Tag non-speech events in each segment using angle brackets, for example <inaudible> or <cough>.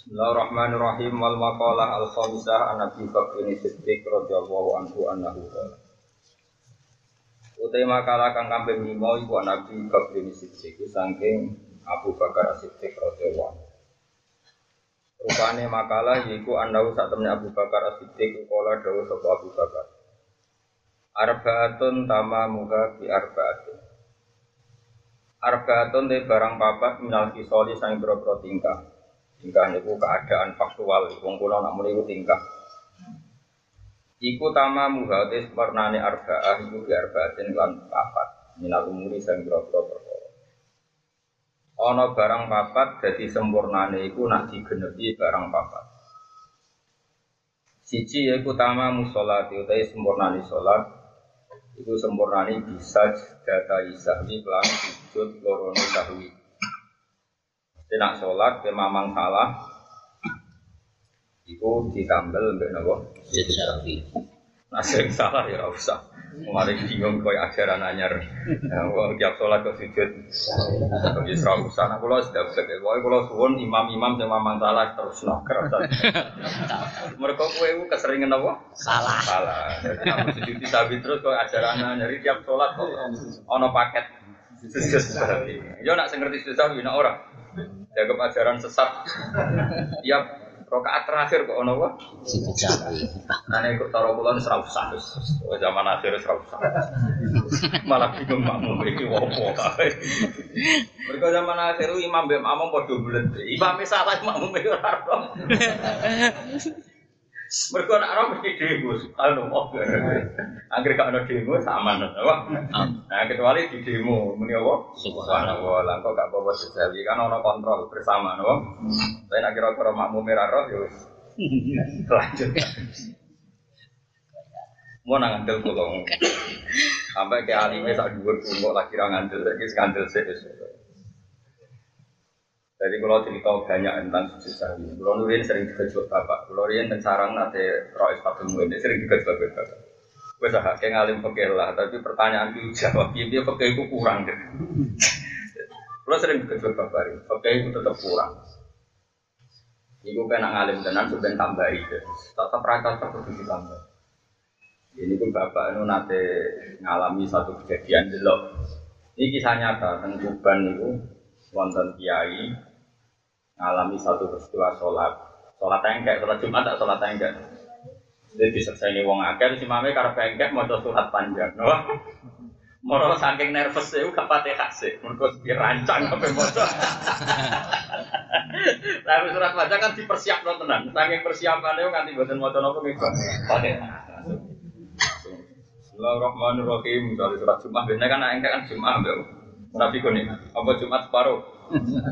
Bismillahirrahmanirrahim. Wal maqalah al khamisah an Abi Bakr Siddiq radhiyallahu anhu annahu qala. Utai makalah kang kambing lima iku Nabi Bakr Siddiq saking Abu Bakar Siddiq radhiyallahu anhu. Rupane makalah yaiku andahu sak temne Abu Bakar Siddiq kala dawuh sapa Abu Bakar. Arbaatun tama muga bi arbaatun Arbaatun de barang papat minal kisoli sang boro tingkah Tingkah niku keadaan faktual, wong kula nak tingkah. Iku tama muhatis warnane arba'ah iku bi arba'atin lan papat. Minal umuri sang boro-boro perkara. Ana barang papat dadi sempurnane iku nak digenepi barang papat. Siji yaiku tama musolati utawi sempurnane salat iku sempurnane bisa data isahwi kelan sujud lorone sahwi. Tidak sholat, ke mamang salah, itu ditambal mbak nabo. Jadi Nah sering salah ya usah. Kemarin bingung kau ajaran anyar. Kalau tiap sholat kau sujud, tapi serau usah. Nah, kalau sudah bisa, kalau kalau suwon imam-imam yang mamang salah terus kerasa. Mereka kue keseringan apa? Salah. Salah. Kamu sujud di terus kau ajaran anyar tiap sholat kau ono paket. Sujud sabi. Yo nak sengerti sujud sabi nak orang. Jaga ajaran sesat. <laughs> Tiap rokaat terakhir kok ono sapi. Ane kok taruh kulon serau usah. Oh, Zaman akhir serau usah. Malah bingung makmum iki wopo kae. Mereka zaman akhir imam mbek makmum padha bulet. Imam salah makmum ora ora. <laughs> Mereka nak ora mesti demo, subhanallah. Angger gak ono demo sama apa? Nah, kecuali di demo muni apa? Subhanallah. Lah kok gak apa-apa sesawi kan ono kontrol bersama, napa? Lain akhir kira makmum ora roh ya wis. <laughs> Lanjut. Mau nang ngandel kula. <laughs> Sampai ke alime sak dhuwur kok lagi ra ngandel saiki skandal sik wis. Jadi kalau cerita banyak tentang sujud sahwi, kalau nurin sering dikejut bapak, kalau nurin tentang sarang nate rois patung ini sering dikejut bapak. Gue sah kayak ngalim fakir lah, tapi pertanyaan itu jawab dia dia fakir itu kurang deh. Kalau sering dikejut bapak, fakir itu tetap kurang. Iku kena ngalim tenan sebenarnya tambah itu, tetap rata tetap ditambah. Ini pun bapak itu nate ngalami satu kejadian dulu. Ini kisah nyata tentang Tuban itu wonten kiai ngalami satu peristiwa sholat sholat engkek sholat jumat tak sholat engkek jadi diselesai wong akeh si mame karena engkek mau surat panjang no? Moro saking nervous ya, gak pati kasih. Mereka dirancang sampai motor. Tapi surat panjang kan dipersiap no tenan. Saking persiapannya nganti buatan motor nopo nih. Pati. Bismillahirrahmanirrahim. Misalnya surat Jumat, biasanya kan engkek kan Jumat, Tapi kuning. Apa Jumat separuh?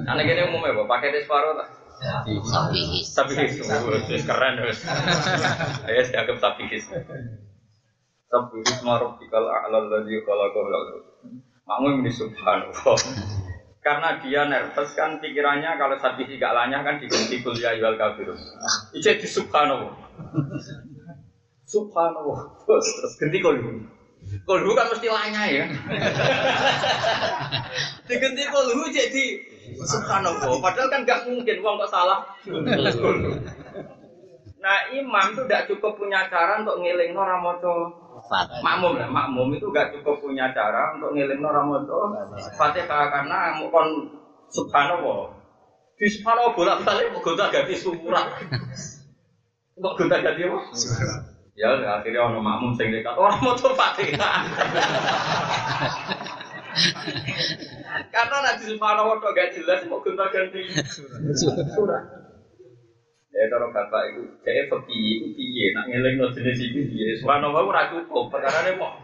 Anak ini umumnya apa? Pakai di separuh tak? Sapi. Sapi his, wis keren wis. <laughs> Ayo dianggap sapi his. Sapi his maruf dikal a'lal ladzi khalaqahu lalu. Makmum ini subhanallah. Karena dia nervous kan pikirannya kalau sapi his gak lanyah kan diganti kuliah yual kafirun. Ije di subhanallah. <laughs> Subhanallah. Terus terus ganti kolbu. Kolbu kan mesti lanyah ya. Diganti kolbu jadi subhanallah. Padahal kan gak mungkin uang kok salah. Nah imam itu tidak cukup punya cara untuk ngiling orang moco makmum lah. Makmum itu gak cukup punya cara untuk ngiling orang moco fatihah karena kon subhanallah. Di subhanallah bolak balik gonta ganti surat. Kok gonta ganti apa? Ya akhirnya orang makmum sing dekat orang moco fatihah. Karena nanti subhanallah kok gak jelas mau gonta ganti surat. Ya kalau bapak itu saya pergi itu piye nak ngeleng no jenis itu piye. Subhanallah ora cukup perkara ini mau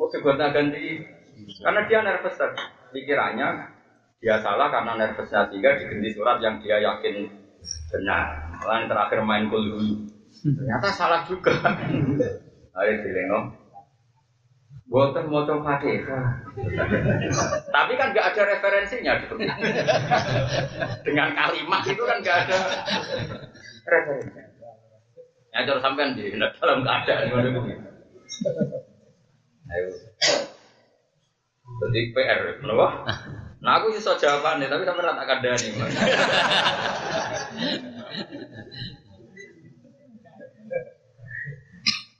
mau gonta ganti karena dia nervous tadi pikirannya dia salah karena nervousnya sehingga diganti surat yang dia yakin benar. Lain terakhir main kulhu ternyata salah juga. <laughs> Ayo dilengok. Buatan mau fatihah. Tapi kan nggak ada referensinya gitu. <laughs> Dengan kalimat itu kan nggak ada referensinya. Ya terus sampean di dalam keadaan ngono Ayo. Jadi PR, kenapa? Nah aku sih so jawabannya, tapi sampai rata kadani. <laughs>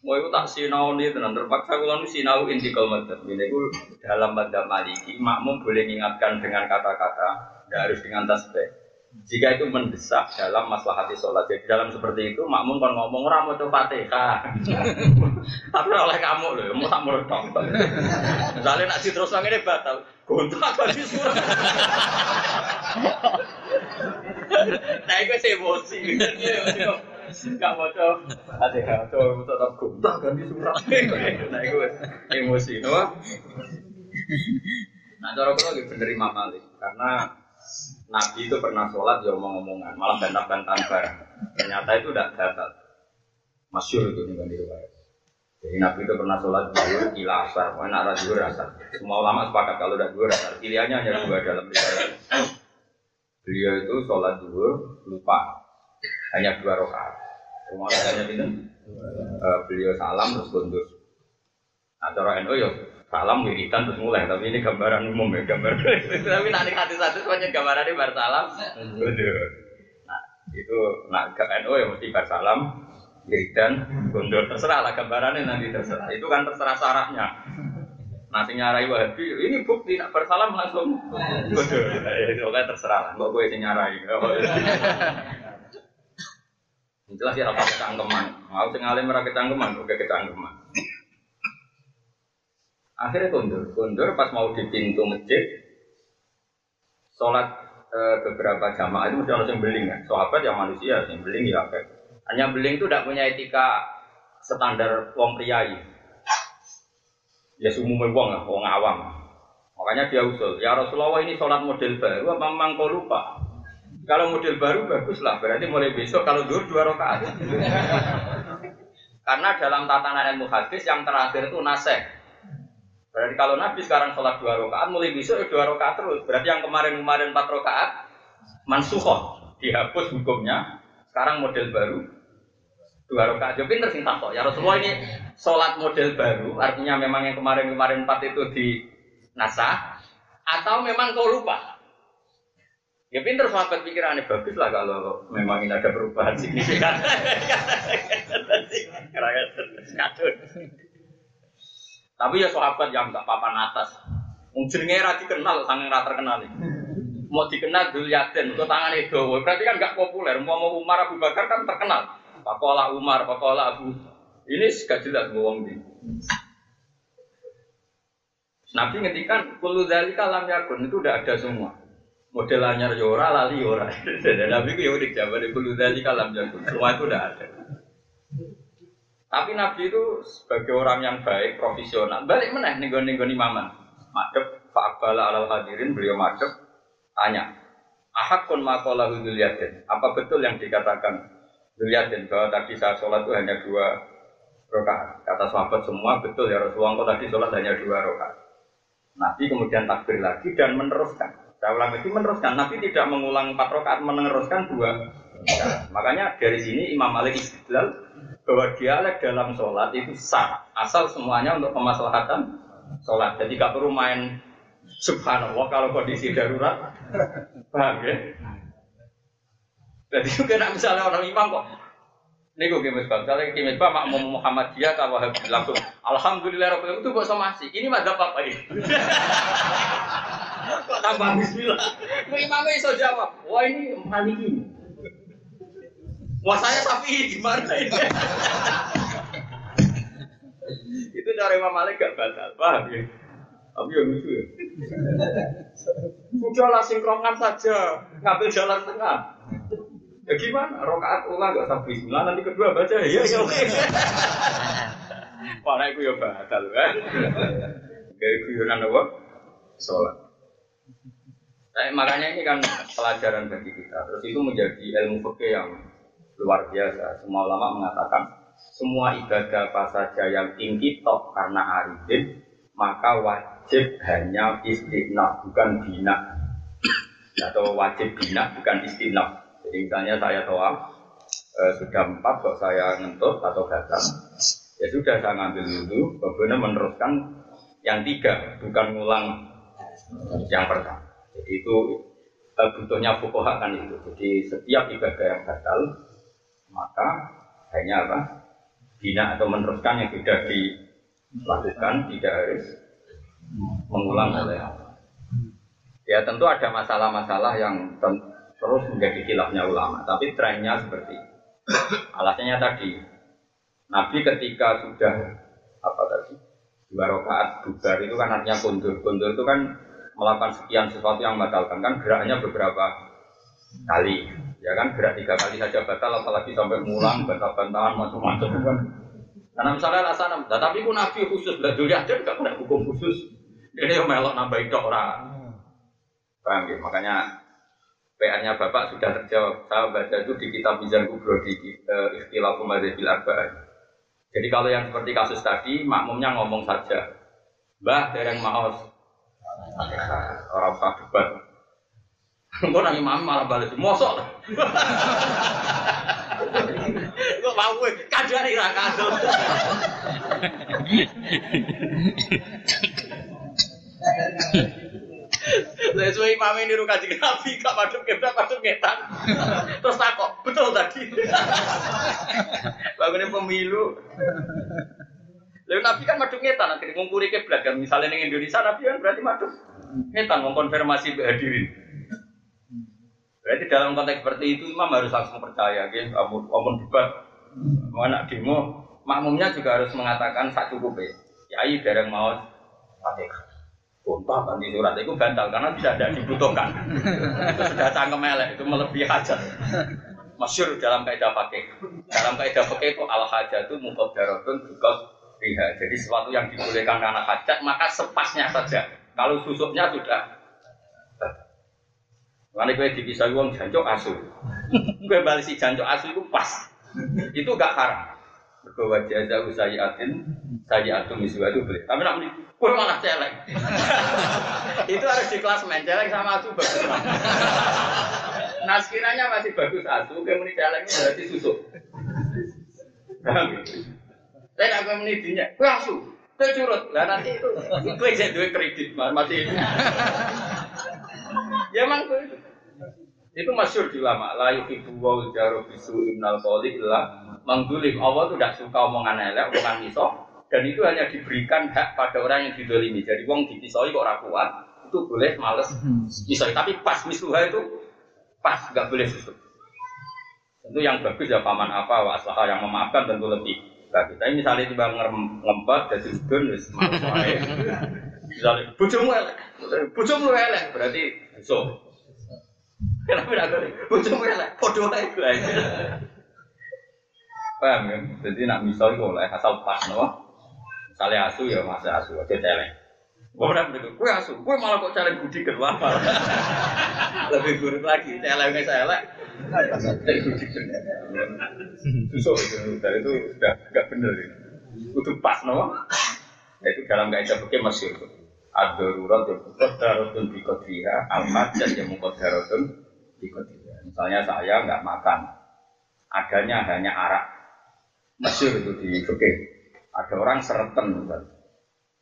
Mau itu tak sinau nih tenan terpaksa kalau nu sinau intikal madzhab. Ini itu dalam madzhab maliki makmum boleh mengingatkan dengan kata-kata, tidak harus dengan tasbih. Jika itu mendesak dalam masalah hati sholat, jadi dalam seperti itu makmum kan ngomong orang mau coba tapi oleh kamu loh, mau tak meredok. Misalnya nak terus lagi ini batal, gontak kan di surat. <laughs> Nah sih emosi. <laughs> Gak mau coba fatihah, coba tetap gontak kan di surat. <laughs> Nah itu emosi, no? Nah cara kalau lagi bener Imam Malik karena Nabi itu pernah sholat ya omong-omongan, malah bantah-bantahan barang. Ternyata itu tidak batal. Masyur itu nih di riwayat. Jadi Nabi itu pernah sholat dua ila asar, pokoknya nak dua asar. Semua ulama sepakat kalau udah dua asar, pilihannya hanya dua dalam riwayat. Beliau itu sholat dua lupa, hanya dua rakaat. Semua hanya itu. beliau salam terus kundur. Nah, cara NU ya salam wiridan terus mulai tapi ini gambaran umum ya gambar <laughs> tapi nanti hati satu semuanya gambaran ini bar salam nah itu nak ke NU ya mesti bar salam wiridan gondol terserah lah gambarannya nanti terserah itu kan terserah syaratnya Nanti nyarai wahabi, ini bukti nak bersalam langsung gondol. Itu kan terserah lah, nggak gue nyarai. <laughs> Jelas ya apa kecangkeman. Mau sing alim ora oke kecangkeman. Akhirnya kundur, kundur pas mau di pintu masjid, sholat e, beberapa jamaah itu mesti harus yang beling kan. Sahabat yang manusia, yang beling ya kayak. Hanya beling itu tidak punya etika standar wong priayi. Ya umumnya wong lah, wong awam. Makanya dia usul, ya Rasulullah ini sholat model baru apa memang kau lupa? Kalau model baru bagus lah, berarti mulai besok kalau dua dua rakaat. Karena dalam tatanan ilmu hadis yang terakhir itu naseh. Berarti kalau Nabi sekarang sholat dua rakaat, mulai besok ya dua rakaat terus. Berarti yang kemarin-kemarin empat rakaat, mansuhoh, dihapus hukumnya. Sekarang model baru, dua rakaat. Jadi pinter sing takok. Ya Rasulullah ini sholat model baru, artinya memang yang kemarin-kemarin empat itu di nasah, atau memang kau lupa? Ya pinter sahabat pikirannya bagus lah kalau memang ini ada perubahan signifikan. Tapi ya sahabat yang gak papan atas. Mungkin ra dikenal, sangat ra terkenal. Mau dikenal dulu yakin, itu tangan itu. Berarti kan gak populer. Mau mau Umar Abu Bakar kan terkenal. Pakola Umar, Pakola Abu. Ini gak jelas ngomong di. Nabi ngetikan kulu dari kalam yakun itu udah ada semua. Model anyar yora, lali yora. Dan Nabi itu ya udah dari kulu dari kalam yakun. Semua itu udah ada. Tapi Nabi itu sebagai orang yang baik, profesional. Balik nih gue nih imaman. Madep, Fa'abala alal hadirin, beliau madep. Tanya, Ahakun makola huduliyatin. Apa betul yang dikatakan Huduliyatin bahwa tadi saya sholat itu hanya dua rakaat. Kata sahabat semua betul ya Rasulullah kok tadi sholat hanya dua rakaat. Nabi kemudian takbir lagi dan meneruskan. Saya ulang itu meneruskan. Nabi tidak mengulang empat rakaat, meneruskan dua. Nah, makanya dari sini Imam Malik istidlal bahwa dialek dalam sholat itu sah asal semuanya untuk kemaslahatan sholat. Jadi gak perlu main subhanallah kalau kondisi darurat. Paham ya? Jadi juga nak misalnya orang imam kok ini gue kimis bang, misalnya kimis bang makmum atau Wahabi langsung Alhamdulillah itu sama sih. Ini mah apa ini? <laughs> kok tambah Bismillah? Gue imamnya iso jawab, wah ini Maliki. Wah saya sapi gimana ini? itu cara Imam Malik gak batal, paham ya? Tapi yang lucu ya. Sudahlah sinkronkan saja, ngambil jalan tengah. Ya gimana? Rokaat ulang gak sampai bismillah nanti kedua baca ya ya oke. Para itu ya batal kan. Kayak guyonan apa? Sholat. Nah, makanya ini kan pelajaran bagi kita. Terus itu menjadi ilmu fikih yang luar biasa. Semua ulama mengatakan semua ibadah apa saja yang tinggi top karena arifin maka wajib hanya istiqnah bukan bina atau wajib bina bukan istiqnah jadi misalnya saya toa eh, sudah empat kok saya ngentut atau gatal, ya sudah saya ngambil dulu, kemudian meneruskan yang tiga, bukan ngulang yang pertama. Jadi itu eh, butuhnya fukoha kan itu. Jadi setiap ibadah yang gatal, maka hanya apa? bina atau meneruskan yang sudah dilakukan tidak harus mengulang oleh ya tentu ada masalah-masalah yang terus menjadi khilafnya ulama tapi trennya seperti alasannya tadi Nabi ketika sudah apa tadi dua rakaat bubar itu kan artinya kondur kondur itu kan melakukan sekian sesuatu yang membatalkan kan geraknya beberapa kali ya kan? Gerak tiga kali saja batal apalagi sampai mulang bantah-bantahan macam-macam kan. Karena misalnya alasan, nah, tapi ku nabi khusus. Belajar dulu aja nggak pernah hukum khusus. Ini yang melok nambahin dok orang paham ya? Makanya PR-nya bapak sudah terjawab. Saya baca itu di kitab Mizan Kubro di uh, Ikhtilaf Umadzabil Arba'ah. Jadi kalau yang seperti kasus tadi makmumnya ngomong saja. Mbah dereng maos orang usah debat Kok nang imam malah balik mosok. Kok mau kowe kajari ra kadol. Lah suwe imam ini ruka kanjeng Nabi gak madhep kiblat madhep ngetan. Terus takok, betul tadi. Bangunnya pemilu. Lalu Nabi kan madhep ngetan, akhirnya ngungkuri kiblat kan. Misalnya di Indonesia Nabi kan berarti madhep ngetan mengkonfirmasi hadirin. Berarti dalam konteks seperti itu imam harus langsung percaya, gitu. Amun, amun debat, anak demo, makmumnya juga harus mengatakan sak cukup ya. Yai dereng mau fatihah. Sumpah ganti surat itu bantal karena tidak ada dibutuhkan. itu sudah cangkem elek, itu melebihi hajat. Masyur dalam kaidah pakai. Dalam kaidah pakai itu al hajat itu muqaddaratun because riha. Jadi sesuatu yang dibolehkan karena hajat maka sepasnya saja. Kalau susuknya sudah Lalu gue dipisah uang jancok asu. <laughs> gue balik si jancok asu itu pas. itu gak haram. Berkuat jaza usayatin, saya atum isu itu boleh. Tapi nak gue malah celeng. <laughs> itu harus di kelas main celeng sama asu bagus. <laughs> nah sekiranya masih bagus asu, gue meni celeng berarti susuk. Saya nak gue meni dinya, gue asu. Gue curut, lah nanti itu, gue jadi duit kredit masih. ya emang itu. Itu masyur di ulama. La yuhibbu wa jaru bisu imnal qawli illa mangdulim. Allah tuh tidak suka omongan elek, omongan misok. Dan itu hanya diberikan hak pada orang yang didolimi. Jadi wong dipisoi kok ora kuat, itu boleh males misoi. Tapi pas misuha itu pas, nggak boleh susut. Tentu yang bagus ya paman apa, wa aslaha yang memaafkan tentu lebih bagus. Tapi misalnya tiba ngempat, jadi udun, wis. Misalnya, bojomu elek, bojomu elek, berarti so. Kenapa tidak ada? Bojomu elek, podo ae gue. Paham kan? Jadi nak misal itu oleh asal pas, no? Misalnya asu ya masih asu, aja celeng. Pernah begitu, gue asu, gue malah kok celeng budi kedua Lebih buruk lagi, celengnya celeng. Susuk dari itu sudah nggak bener itu. Itu pas, no? Nah, itu dalam kaidah fikih masih itu. Ad-darurat yang muqaddaratun bi qadriha, al-majaz yang muqaddaratun bi qadriha. Misalnya saya nggak makan, adanya hanya arak. Masyur itu di fikih. Ada orang sereten misalnya.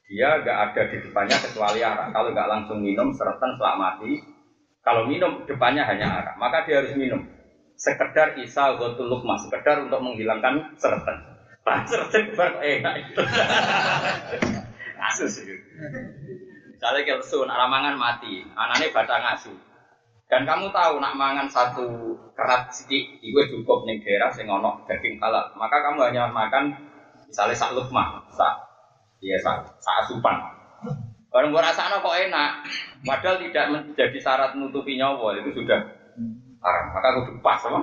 Dia nggak ada di depannya kecuali arak. Kalau nggak langsung minum sereten setelah mati. Kalau minum depannya hanya arak, maka dia harus minum. Sekedar isa gotul lukmah, sekedar untuk menghilangkan sereten. Pak sereten bar enak. <laughs> Kasus itu. Misalnya kelsu, nak mangan mati, anaknya batang asu. Dan kamu tahu nak mangan satu kerat sidik, itu cukup nih daerah sing ono daging halal. Maka kamu hanya makan misalnya sak lukmah, sak iya sak, sak asupan. Kalau gua rasanya kok enak, padahal tidak menjadi syarat menutupi nyawa itu sudah haram. Maka kudu pas sama.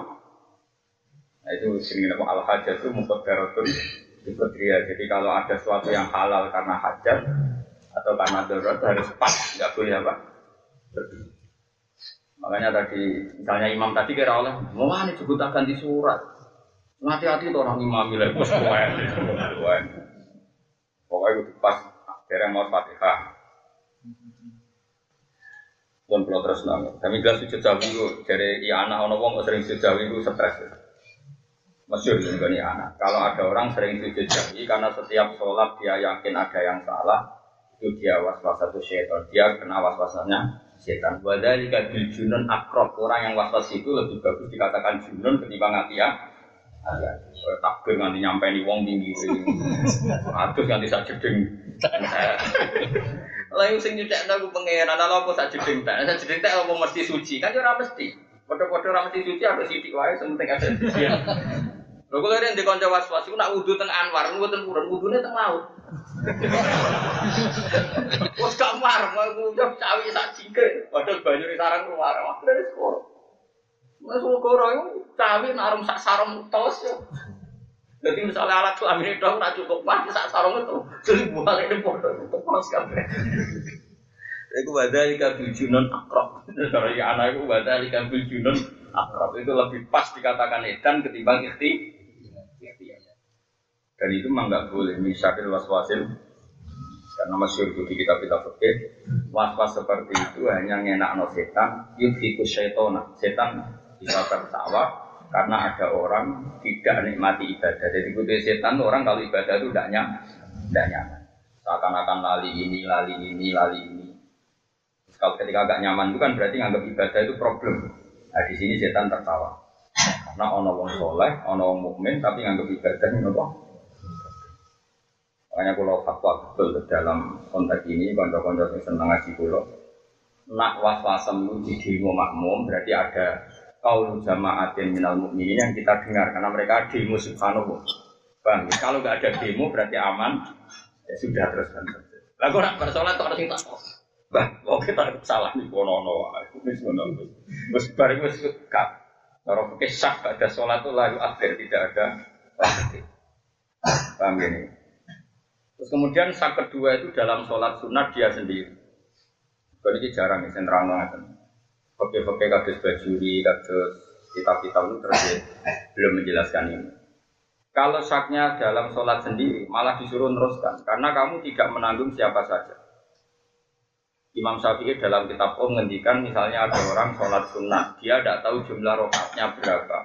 Nah itu sini nama al hajat itu mukadaratun Fitria. Jadi kalau ada sesuatu yang halal karena hajat atau karena darurat harus pas, nggak boleh apa. Makanya tadi misalnya imam tadi kira oleh mau nih cukup tak ganti surat. Hati-hati tuh orang imam bilang bos Pokoknya itu pas dereng mau fatihah. Pun kalau terus nang. Kami jelas sujud jawi itu dari anak ono wong sering sujud jawi itu stres. Masyur ini anak. Kalau ada orang sering sujud jawi karena setiap sholat dia yakin ada yang salah, itu dia was-was satu syaitan. Dia kena was-wasnya setan. Wadhalika bil junun akrab. Orang yang was-was itu lebih bagus dikatakan junun ketimbang Hati-hati. Kayak takbir nganti nyampe nih wong tinggi. <laughs> Aduh nganti sak jeding. <laughs> Yang sing nyucek aku pangeran, ala apa sak jeding tak? Sak jeding tak apa mesti suci? Kan yo ora mesti. Padha-padha ora mesti suci ada sithik wae sing penting ada suci. Lho kula rene di kanca was-was iku nak wudu teng Anwar, mboten purun, wudune teng laut. Wes gak mar, aku yo cawi sak jingkrik. Padahal banyu sarang keluar. Wah, dari sekolah. Mas Wogoro itu cawi narum sak sarung tos ya. Jadi misalnya alat kelamin itu nak cukup mati sak sarung itu, jadi balik ini foto itu tos kabeh. Iku badali kabil junon akrab. Kalau ya anak itu badali kabil junon akrab itu lebih pas dikatakan edan ketimbang ikhti. Dan itu memang nggak boleh misalnya waswasil karena masyur di kitab kitab fikih was-was seperti itu hanya ngenak no setan yudhikus syaitona setan bisa tertawa karena ada orang tidak nikmati ibadah. Jadi ikuti setan orang kalau ibadah itu tidak nyaman, tidak nyaman. Seakan-akan lali ini, lali ini, lali ini. Kalau ketika agak nyaman itu kan berarti nganggap ibadah itu problem. Nah di sini setan tertawa. Karena ono wong soleh, ono wong mukmin, tapi nganggap ibadah ini apa? Makanya kalau fatwa betul dalam konteks ini, konco-konco yang senang ngaji kulo, nak was-wasem itu di makmum, berarti ada kaul jamaatin minal mukminin yang kita dengar karena mereka demo subhanallah. Bang, kalau nggak ada demo berarti aman. Ya sudah terus kan. Lagu nak bersolat kok harus kita Bang, kok kita salah nih kono no. Wis ngono. Wis wis kap. Kalau pakai sah pada sholat itu lalu akhir tidak ada waktu. Paham gini? Terus kemudian sak kedua itu dalam sholat sunat dia sendiri. Kalau ini jarang ya, banget. Oke-oke kados bajuri, kados kitab-kitab itu terus ya, belum menjelaskan ini. Kalau saknya dalam sholat sendiri, malah disuruh teruskan. Karena kamu tidak menanggung siapa saja. Imam Syafi'i dalam kitab Om menghentikan misalnya ada orang sholat sunnah, dia tidak tahu jumlah rokatnya berapa.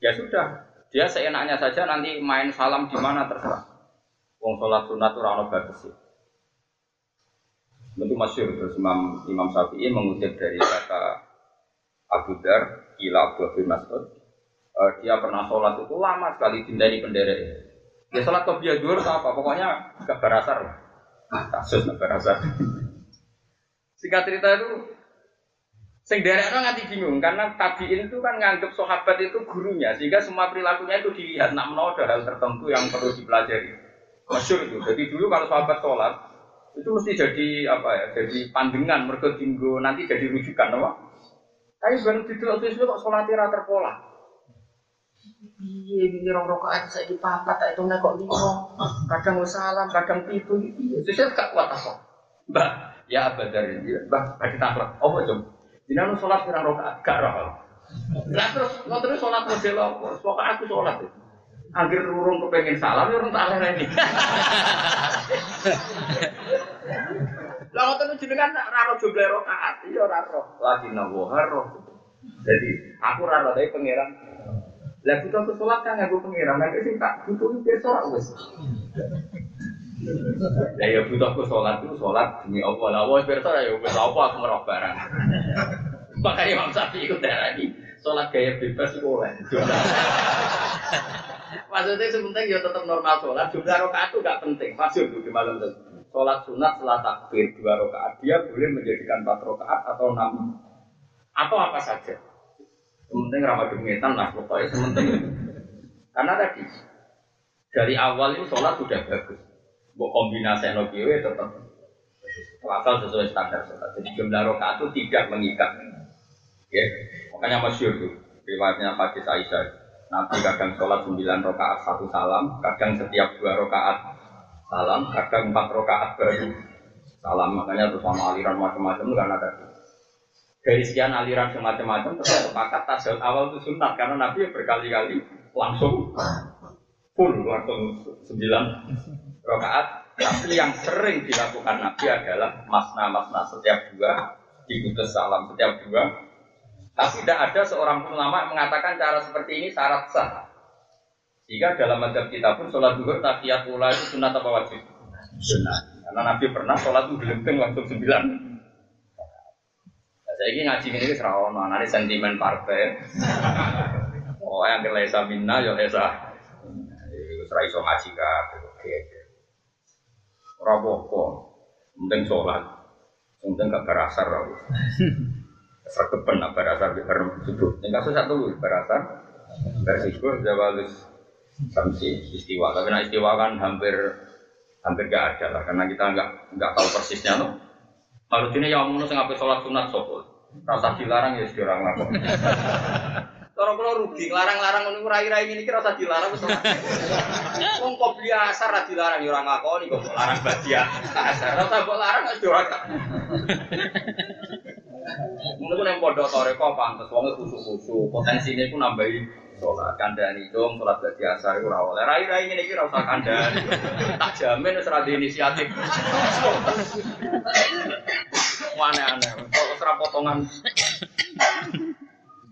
Ya sudah, dia seenaknya saja nanti main salam di mana terserah. Wong sholat sunnah itu rano bagus Itu masyur terus Imam Imam Syafi'i mengutip dari kata Abu Dar, Ila Abu Mas'ud. Uh, dia pernah sholat itu lama sekali dindani penderek. Dia sholat ke biadur apa? Pokoknya gak berasar lah kasus negara rasa. <laughs> Singkat cerita itu Sing derek nganti bingung karena tabiin itu kan nganggep sahabat itu gurunya sehingga semua perilakunya itu dilihat nak ada hal tertentu yang perlu dipelajari. Masyur itu. Jadi dulu kalau sahabat sholat itu mesti jadi apa ya? Jadi pandangan mereka tinggu nanti jadi rujukan, apa? Tapi baru di itu kok sholatnya terpola. Iya, ini rong rokaat saya di papat, tak itu kok lima. Kadang salam, kadang pitu. Iya, saya gak kuat apa. Mbak, ya abadar ini, mbak, bagi taklak. Oh, macam. Jadi anu sholat pirang rokaat, gak roh. Lah terus, terus sholat model apa? Pokoknya aku sholat itu. Akhir urung kepengen salam, ya urung tak ini. <laughs> Lah ngoten jenengan raro jumlah rokaat, iya raro. Lagi nawa roh. Jadi aku raro dari pangeran lah butuh ke sholat kan aku pengiram, nanti sih tak butuh itu sholat wes. Ya ya butuh ke sholat itu sholat demi Allah lah, wes bersolat ya wes apa aku merok barang. <laughs> Makanya Imam Syafi'i itu lagi sholat gaya bebas itu oleh. <laughs> Maksudnya sebentar ya tetap normal sholat, jumlah rokaat itu gak penting. Masuk di malam itu. Sholat sunat setelah takbir dua rokaat, dia boleh menjadikan empat rokaat atau enam atau apa saja. Sementing ramah dengetan lah pokoknya sementing. Karena tadi dari awal itu sholat sudah bagus. Buat kombinasi nokiwe tetap asal sesuai standar sholat. Jadi jumlah rokaat itu tidak mengikat. Ya, makanya masyur tuh riwayatnya Hadis Aisyah. Nabi kadang sholat 9 rokaat satu salam, kadang setiap dua rokaat salam, kadang empat rokaat baru salam. Makanya terus sama aliran macam-macam karena tadi dari sekian aliran semacam-macam tetap sepakat tasawuf awal itu sunat karena Nabi berkali-kali langsung full langsung sembilan rakaat tapi yang sering dilakukan Nabi adalah masna-masna setiap dua diputus salam setiap dua tapi tidak ada seorang ulama mengatakan cara seperti ini syarat sah jika dalam madhab kita pun sholat duhur tahiyat ula itu sunat apa wajib? Sunat. Karena Nabi pernah sholat itu gelenteng langsung sembilan saya ini ngaji ini serawon, nanti sentimen partai. Oh, yang kelesa minna ya esa. Iku ora iso ngaji. Ora apa-apa. Penting sholat. Penting gak berasar aku. Sergepen nak berasar di bareng subuh. Yang kasus satu lu berasar. Bersikuh jawalus samsi istiwa. Tapi nak istiwa kan hampir hampir gak ada lah karena kita nggak nggak tahu persisnya loh. Kalau ini yang mau sing ngapain sholat sunat sopo. Rasa dilarang ya sudah orang lapor. Kalau <laughs> kalau rugi, larang-larang ngono rai-rai ini kira usah dilarang. Wong kok biasa ra dilarang ya ora ngakoni kok larang badia. Asar ora kok larang wis ora. Mungkin ku nang pondok toreko pantes wong khusuk-khusuk, potensine ku nambahi sholat kandhani dong sholat bagi asar iku ora oleh. Rai-rai ngene iki ora usah kandhani. Tak jamin wis ora di inisiatif. Aneh-aneh. Kok wis ora potongan.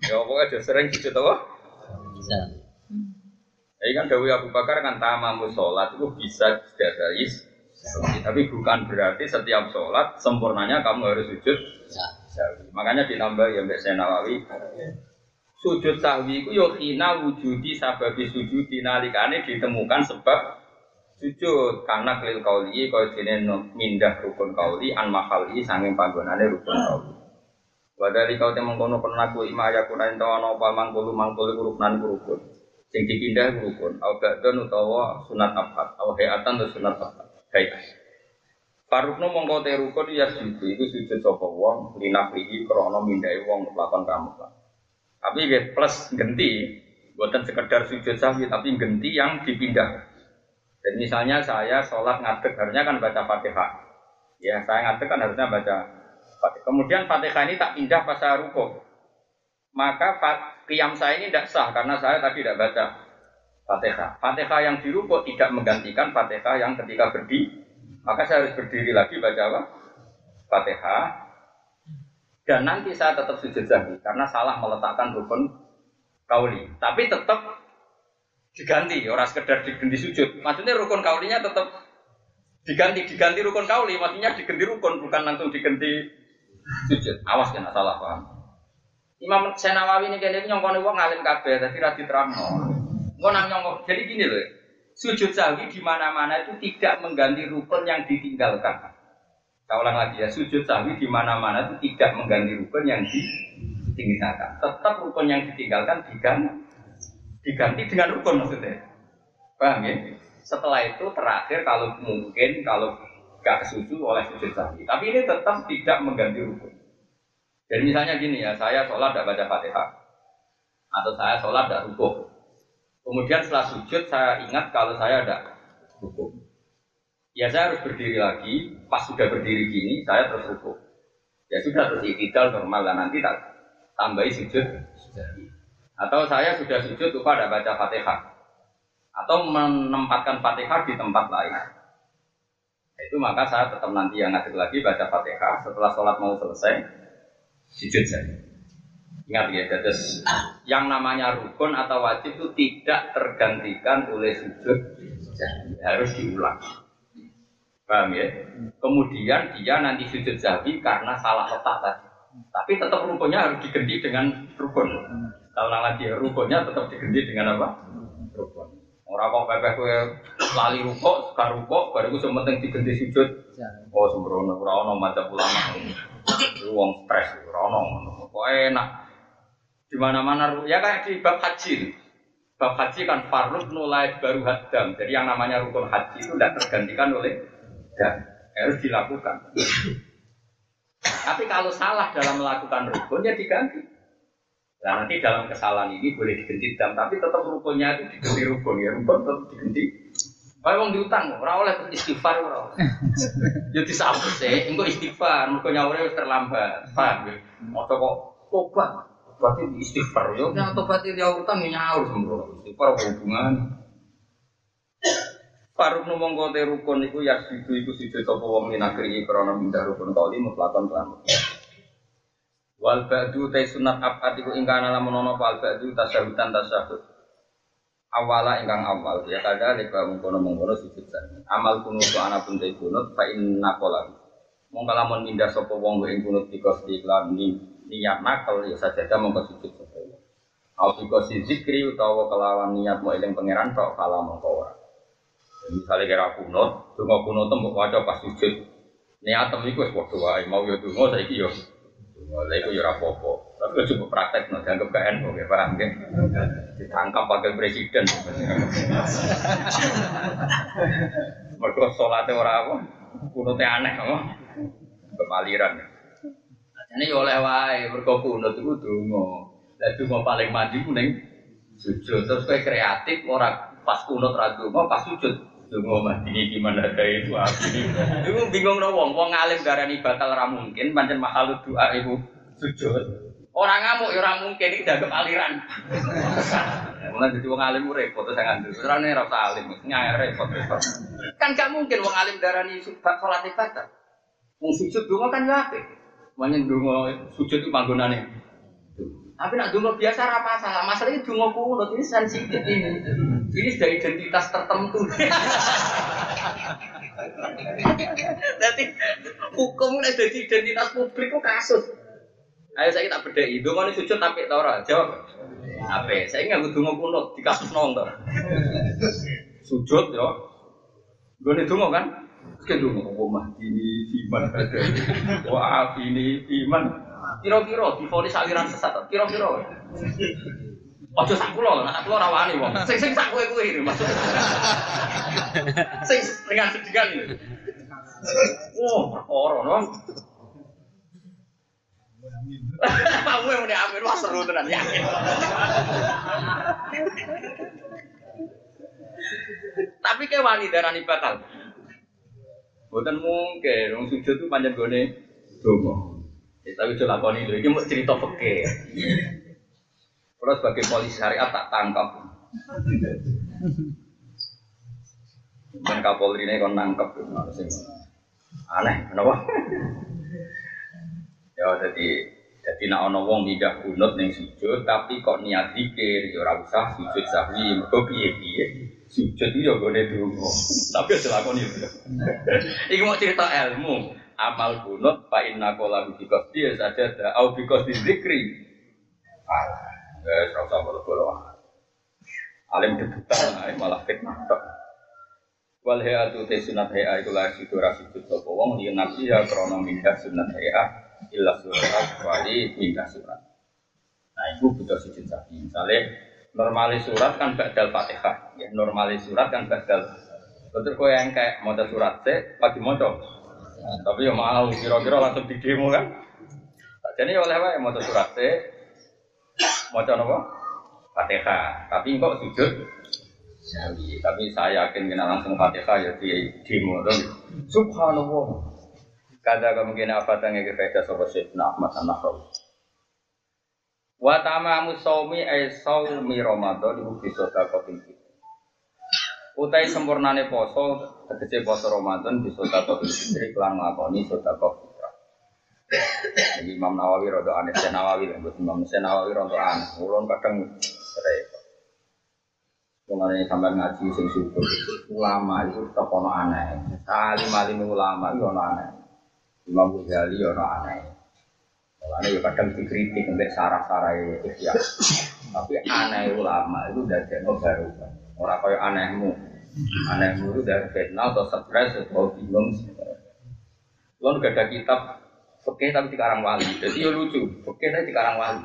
Ya pokoknya udah sering sujud apa? Bisa. Jadi kan Dawi Abu Bakar kan tamamu sholat itu bisa dari tapi bukan berarti setiap sholat sempurnanya kamu harus sujud Bisa. Sahwi. Makanya ditambah ya Mbak Saya Nawawi sujud sahwi itu yo hina wujudi sababi sujudi nalikane ditemukan sebab sujud karena kelil kauli kau no- mindah rukun kauli an mahali sanging panggonane rukun kauli. Wadali kau temong kono penaku ima ya kuna ento ana apa mangkulu mangkulu ruknan rukun. Sing dipindah rukun, au ba'don utawa sunat abad, au hayatan atau sunat abad. Baik. Farukno mongko te rukun ya sujud iku sujud sapa wong linafrihi krana mindhahi wong kamu. Tapi nggih plus genti, buatan sekedar sujud sahwi tapi genti yang dipindah. Dan misalnya saya sholat ngadeg harusnya kan baca fatihah. Ya saya ngadeg kan harusnya baca fatihah. Kemudian fatihah ini tak pindah pas saya rukuk. Maka qiyam saya ini tidak sah karena saya tadi tidak baca fatihah. Fatihah yang dirukuk tidak menggantikan fatihah yang ketika berdiri. Maka saya harus berdiri lagi baca apa? Fatihah. Dan nanti saya tetap sujud sahwi karena salah meletakkan rukun kauli. Tapi tetap diganti, orang sekedar diganti sujud. Maksudnya rukun kaulinya tetap diganti, diganti rukun kauli. Maksudnya diganti rukun, bukan langsung diganti sujud. Awas kena salah paham. Imam Senawawi ini kayaknya nyongkone wong ngalim kabeh, tapi ra diterangno. Engko nang nyongkok. Jadi gini loh. Sujud sahwi di mana-mana itu tidak mengganti rukun yang ditinggalkan. Saya ulang lagi ya, sujud sahwi di mana-mana itu tidak mengganti rukun yang ditinggalkan. Tetap rukun yang ditinggalkan diganti, diganti dengan rukun maksudnya. Paham ya? Setelah itu terakhir kalau mungkin kalau gak kesusu oleh sujud sahwi. Tapi ini tetap tidak mengganti rukun. Jadi misalnya gini ya, saya sholat tidak baca fatihah. Atau saya sholat tidak rukuk. Kemudian setelah sujud saya ingat kalau saya ada rukuk. Ya saya harus berdiri lagi, pas sudah berdiri gini saya terus rukuk. Ya sudah terus iktidal normal dan nanti tak tambahi sujud. Atau saya sudah sujud lupa ada baca fatihah. Atau menempatkan fatihah di tempat lain. Itu maka saya tetap nanti yang ngadeg lagi baca fatihah. Setelah sholat mau selesai, sujud saja. Ingat ya, terus yang namanya rukun atau wajib itu tidak tergantikan oleh sujud, harus diulang. Paham ya? Kemudian dia nanti sujud sahwi karena salah letak tadi. Tapi tetap rukunnya harus diganti dengan rukun. Kalau lagi ya, rukunnya tetap diganti dengan apa? Rukun. Orang kok pepeh kowe lali rukuk, sekarang rukuk, baru gue penting diganti sujud. Oh sembrono, ora ono macam ulama. Wong stres, ora ono. Kok enak. Di mana-mana ya kayak di bab haji. Bab haji kan farud nulai baru hadam. Jadi yang namanya rukun haji itu tidak tergantikan oleh dam. Harus dilakukan. Tapi kalau salah dalam melakukan rukun ya diganti. Nah nanti dalam kesalahan ini boleh diganti dam, tapi tetap rukunnya itu diganti rukun ya, rukun tetap diganti. Kayak wong diutang, ora oleh istighfar ora. oleh. <laughs> Ya disambut sih, engko istighfar, mergo nyaure wis terlambat. Paham ya? Moto kok tobat. Berarti istighfar yo nek tobat ya utang ya nyaur sembrono. Istighfar hubungan? Faruk numong kote rukun iku ya sidu iku sida sapa wong minagri krana mindah rukun kauli mutlakon lan. Wal ba'du ta sunat abad iku ingkang ana lamun ana wal ba'du tasyahudan tasyahud. Awala ingkang awal ya kada leka mengkono mengkono sujud sani. Amal kunut ana pun te kunut fa inna qala. Mongko lamun mindah sapa wong ing kunut dikos iklan ni niat nakal ya sajada mongko sujud sapa. Alfiko si zikri utawa kelawan niat mau eling pangeran tok kala mongko ora. Misalnya kira kunut, donga kunut tembok waca pas sujud. Niat tem iku wis padha wae, mau yo donga saiki yo. Donga lha iku yo ora apa-apa. Tapi coba praktek no dianggap gak enak nggih paham nggih. Ditangkap wakil presiden. Mergo salate ora apa, kunute aneh apa. Kemaliran. Ini yo oleh wae, mergo kunut iku donga. Lah donga paling mandi ku ning sujud. Terus kowe kreatif ora pas kunut ra donga, pas sujud Dungo mati gimana ada itu api <laughs> Itu bingung no wong, wong alim darani batal ra mungkin, pancen makhluk doa ibu sujud. Orang ngamuk ya orang mungkin ini dianggap aliran. <laughs> Mulai jadi wong alim repot terus ngandel. Ora ora usah alim, nyai repot. Kan gak mungkin wong alim darani salat batal. Wong sujud donga kan yo apik. Manyen donga sujud itu panggonane. Tapi nak dungo biasa apa masalah. Masalah dungo kunut ini sensitif ini. Ini sudah identitas tertentu. Nanti hukum ini jadi identitas publik kok kasus. Ayo saya tak beda itu, ini sujud tapi tau ora jawab. Apa? Saya nggak dungo kunut di kasus nong tau. Sujud ya. Gue nih dungo kan? Sekian dungo, oh mah ini iman Wah ini iman. <laughs> Kira-kira difonis aliran sesat. Kira-kira. Ojo sak kula, nek kula rawani wong. Sing sing sak kowe kuwi ini maksud. Sing dengan sedikan ini. Oh, perkara no. Kamu yang udah ambil wah seru tenan yakin. Tapi kayak wani darani batal. Bukan mungkin, wong sujud itu panjang gone dongo. Ya, tapi itu lakoni itu, ini mau cerita peke. Terus sebagai polisi syariat tak tangkap. Dan Kapolri ini kon nangkep, aneh, kenapa? ya jadi jadi nak ono wong pindah kunut ning sujud tapi kok niat dikir ya ora usah sujud sahwi mergo piye-piye sujud itu ya gone donga. Tapi aja lakoni iki mau cerita ilmu. Amal kunut fa inna qala bi qasdi saja da au bi qasdi zikri. Alah usah bolo-bolo alim debutan malah fitnah wal hayatu te sunat haya iku la situ ra sujud sapa wong yen nabi ya krana mindah sunat haya illa surat kecuali mindah surat. Nah itu butuh sujud sapi. Misalnya normalis surat kan badal fatihah ya normalis surat kan badal betul kau yang kayak mau surat se pagi mau tapi ya mau kira-kira langsung di demo kan. Jadi oleh apa mau surat se, mau apa? Fatihah. Tapi kok sujud? Tapi saya yakin kena langsung Fatihah ya di demo tuh. Subhanallah. Kada kemungkinan apa tanya ke faedah sobat Syekh Ahmad An-Nahrawi. Wa tamamu saumi ay saumi Ramadan iku bisa takotin Utai sempurnane poso, tegese poso Ramadan bisa takotin fitri kelan nglakoni sedekah fitrah. Jadi Imam Nawawi rada aneh, Sen Nawawi lho, Imam Sen Nawawi rada aneh. Ulun kadang repot. Mulane sampean ngaji sing syukur. Ulama itu tetep ono aneh. Salim-alim ulama itu ono aneh. Imam Ghazali ono aneh. Mulane ya kadang dikritik untuk sarah-sarah ikhya. Tapi aneh ulama itu dari baru. Orang kaya anehmu. Anehmu itu dari fitnah atau stres atau bingung. Lo gak ada kitab Oke tapi di Karang Wali. Jadi ya lucu. Oke tapi di Karang Wali.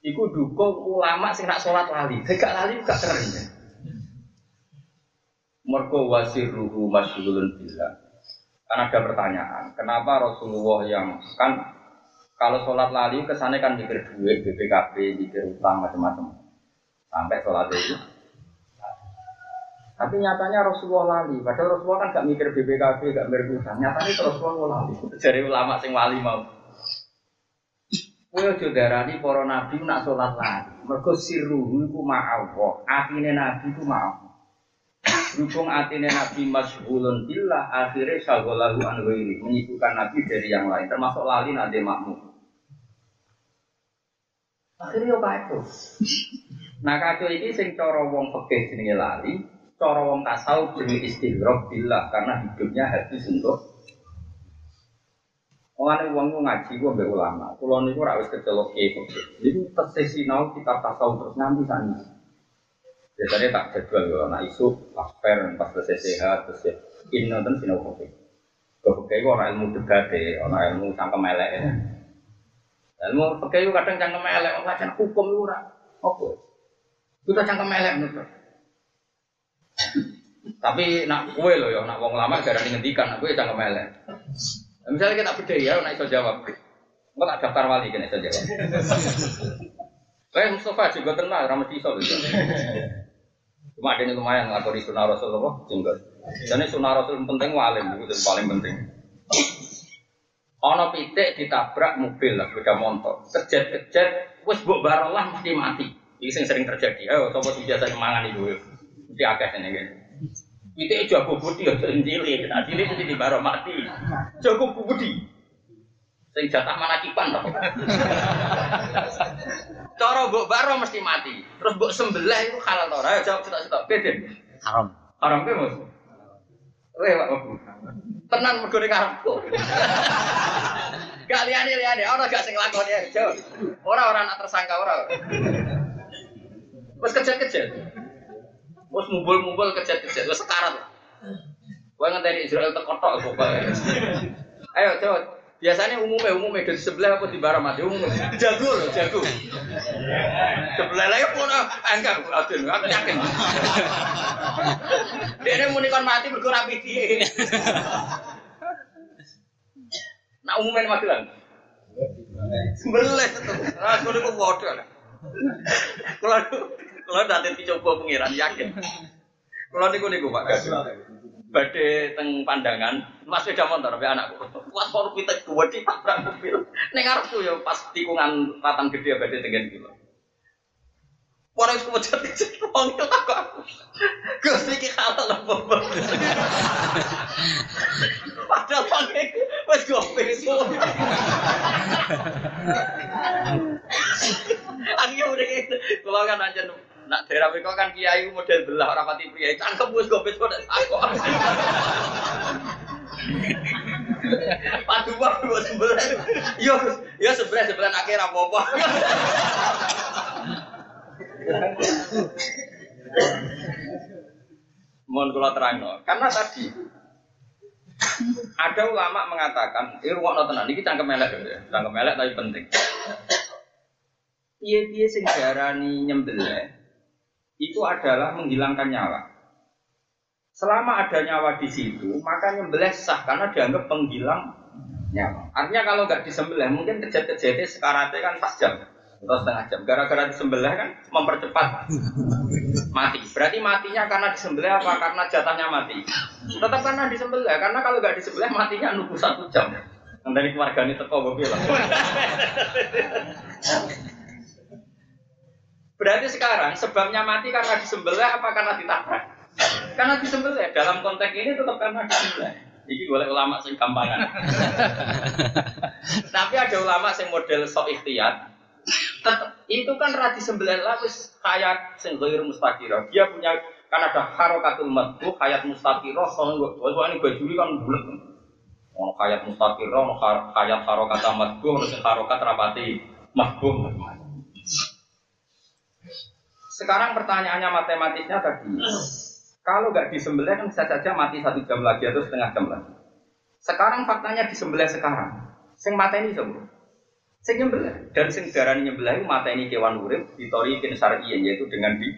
Iku dukung ulama sing nak sholat lali. Gak lali gak keren. Mergo wasiruhu masyhulun billah. Kan ada pertanyaan, kenapa Rasulullah yang kan kalau sholat lali kesannya kan mikir duit, BPKB, mikir utang macam-macam. Sampai sholat itu. Tapi nyatanya Rasulullah lali. Padahal Rasulullah kan gak mikir BPKB, gak mikir utang. Nyatanya itu Rasulullah lali. Jadi ulama sing wali mau. Kowe aja para nabi nak sholat lali. Mergo sirruhu iku ma'allah. Atine nabi iku ma'allah. Berhubung atine nabi masyhulun billah akhirnya syagolahu an ghairi, menyibukkan nabi dari yang lain termasuk lali nanti makmum. Akhirnya apa itu? <laughs> Nah kacau ini sing cara wong fikih jenenge lali, cara wong tasawuf jenenge istighraq billah karena hidupnya habis untuk Mulane wong ngaji ku mbek ulama. Kula niku ora wis kecelok kiai kok. Niku tesih sinau kitab tasawuf terus nganti sani. Biasanya tak jadwal yo anak isu pas per pas selesai sehat terus ya ini nonton sinau kopi. Kopi itu orang ilmu debat orang ilmu cangkem elek ya. Ilmu pakai kadang cangkem elek, cangkem hukum itu ora. Apa? Kita cangkem elek menurut. Tapi nak kue loh ya, nak wong lama gara ngendikan, nak kue cangkem elek. Misalnya kita beda ya, nak iso jawab. Enggak tak daftar wali kan iso jawab. Kayak Mustafa juga tenang, ramah iso gitu. Cuma ada ini lumayan ngelakoni sunnah Rasulullah, jenggot. Jadi sunnah Rasul penting walim, itu yang paling penting. Ono pitik ditabrak mobil lah, sepeda motor. Kejet-kejet, wes buk barolah mesti mati. Ini sing sering terjadi. Ayo, coba biasa mangan itu. Mesti akeh ini kan. Pitik jago budi, ya cilik. Nah, cilik mesti di baro mati. Jago budi. Sing jatah mana kipan toh. Cara mbok baro mesti mati. Terus mbok sembelih itu halal to ora? Ayo jawab cetok-cetok. Beda. Haram. Haram ke Mas? Weh, Pak. Tenan mergo ning. Gak liyane liyane, ora gak sing lakoni ae, Jo. Ora ora nak tersangka ora. Wes kejet-kejet. Wes mumbul-mumbul kejet-kejet, wes sekarat. Kowe ngenteni Israel tekotok pokoknya. Ayo, Jo. Biasanya umumnya umumnya dari sebelah apa di barang mati umum jago loh jago. Sebelah lagi pun ah enggak aduh aku yakin. Dia ini munikan mati berkurang dia nah umumnya mati lah. Sebelah itu nah kalau itu bodoh lah. Kalau kalau nanti dicoba pengiran yakin kalau niku niku pak badhe teng pandangan Mas sepeda motor be anakku. Kuat kok pitek gede tabrak mobil. Ning ngarepku ya pas tikungan ratan gede badhe tengen kilo. Ora wis kuwajat wong itu tak aku. Gus iki halal apa? Padahal wong iku wis gope. Aku udah gitu. Kalau kan aja nak daerah mereka kan kiai model belah orang pati pria cangkem wis gope kok aku. Padu apa dua sebelah Yo, yo sebelah sebelah akhir apa apa. Mohon kalau terang karena tadi ada ulama mengatakan, ini ruang tenan, ini cangkem melek ya, cangkem melek tapi penting. Iya iya sing darani nyembelih itu adalah menghilangkan nyawa. Selama ada nyawa di situ, maka nyembelih sah karena dianggap penghilang nyawa. Artinya kalau nggak disembelih, mungkin kejadian-kejadian sekaratnya kan pas jam atau setengah jam. Gara-gara disembelih kan mempercepat mati. Berarti matinya karena disembelih apa? Karena jatahnya mati. Tetap karena disembelih. Karena kalau nggak disembelih matinya nunggu satu jam. Dari keluarga ini teko gue bilang. Berarti sekarang sebabnya mati karena disembelih apa karena ditabrak? Karena disembelih. Dalam konteks ini tetap karena disembelih. Ini boleh ulama sing gampangan. <laughs> Tapi ada ulama sing model sok ikhtiyat. Tetap, itu kan radi sembilan lapis hayat sing mustaqiro. Dia punya kan ada harokatul madbu, hayat mustaqiro, soalnya soalnya baju ini kan bulat. Ono hayat mustaqiro, ono hayat harokat madbu, ono sing harokat rapati madbu. Sekarang pertanyaannya matematisnya tadi, kalau nggak disembelih kan bisa saja mati satu jam lagi atau setengah jam lagi. Sekarang faktanya disembelih sekarang, sing mata ini semua. Sing nyembelih dan sing darani nyembelih mata ini kewan urip ditorikin syar'iyyan yaitu dengan di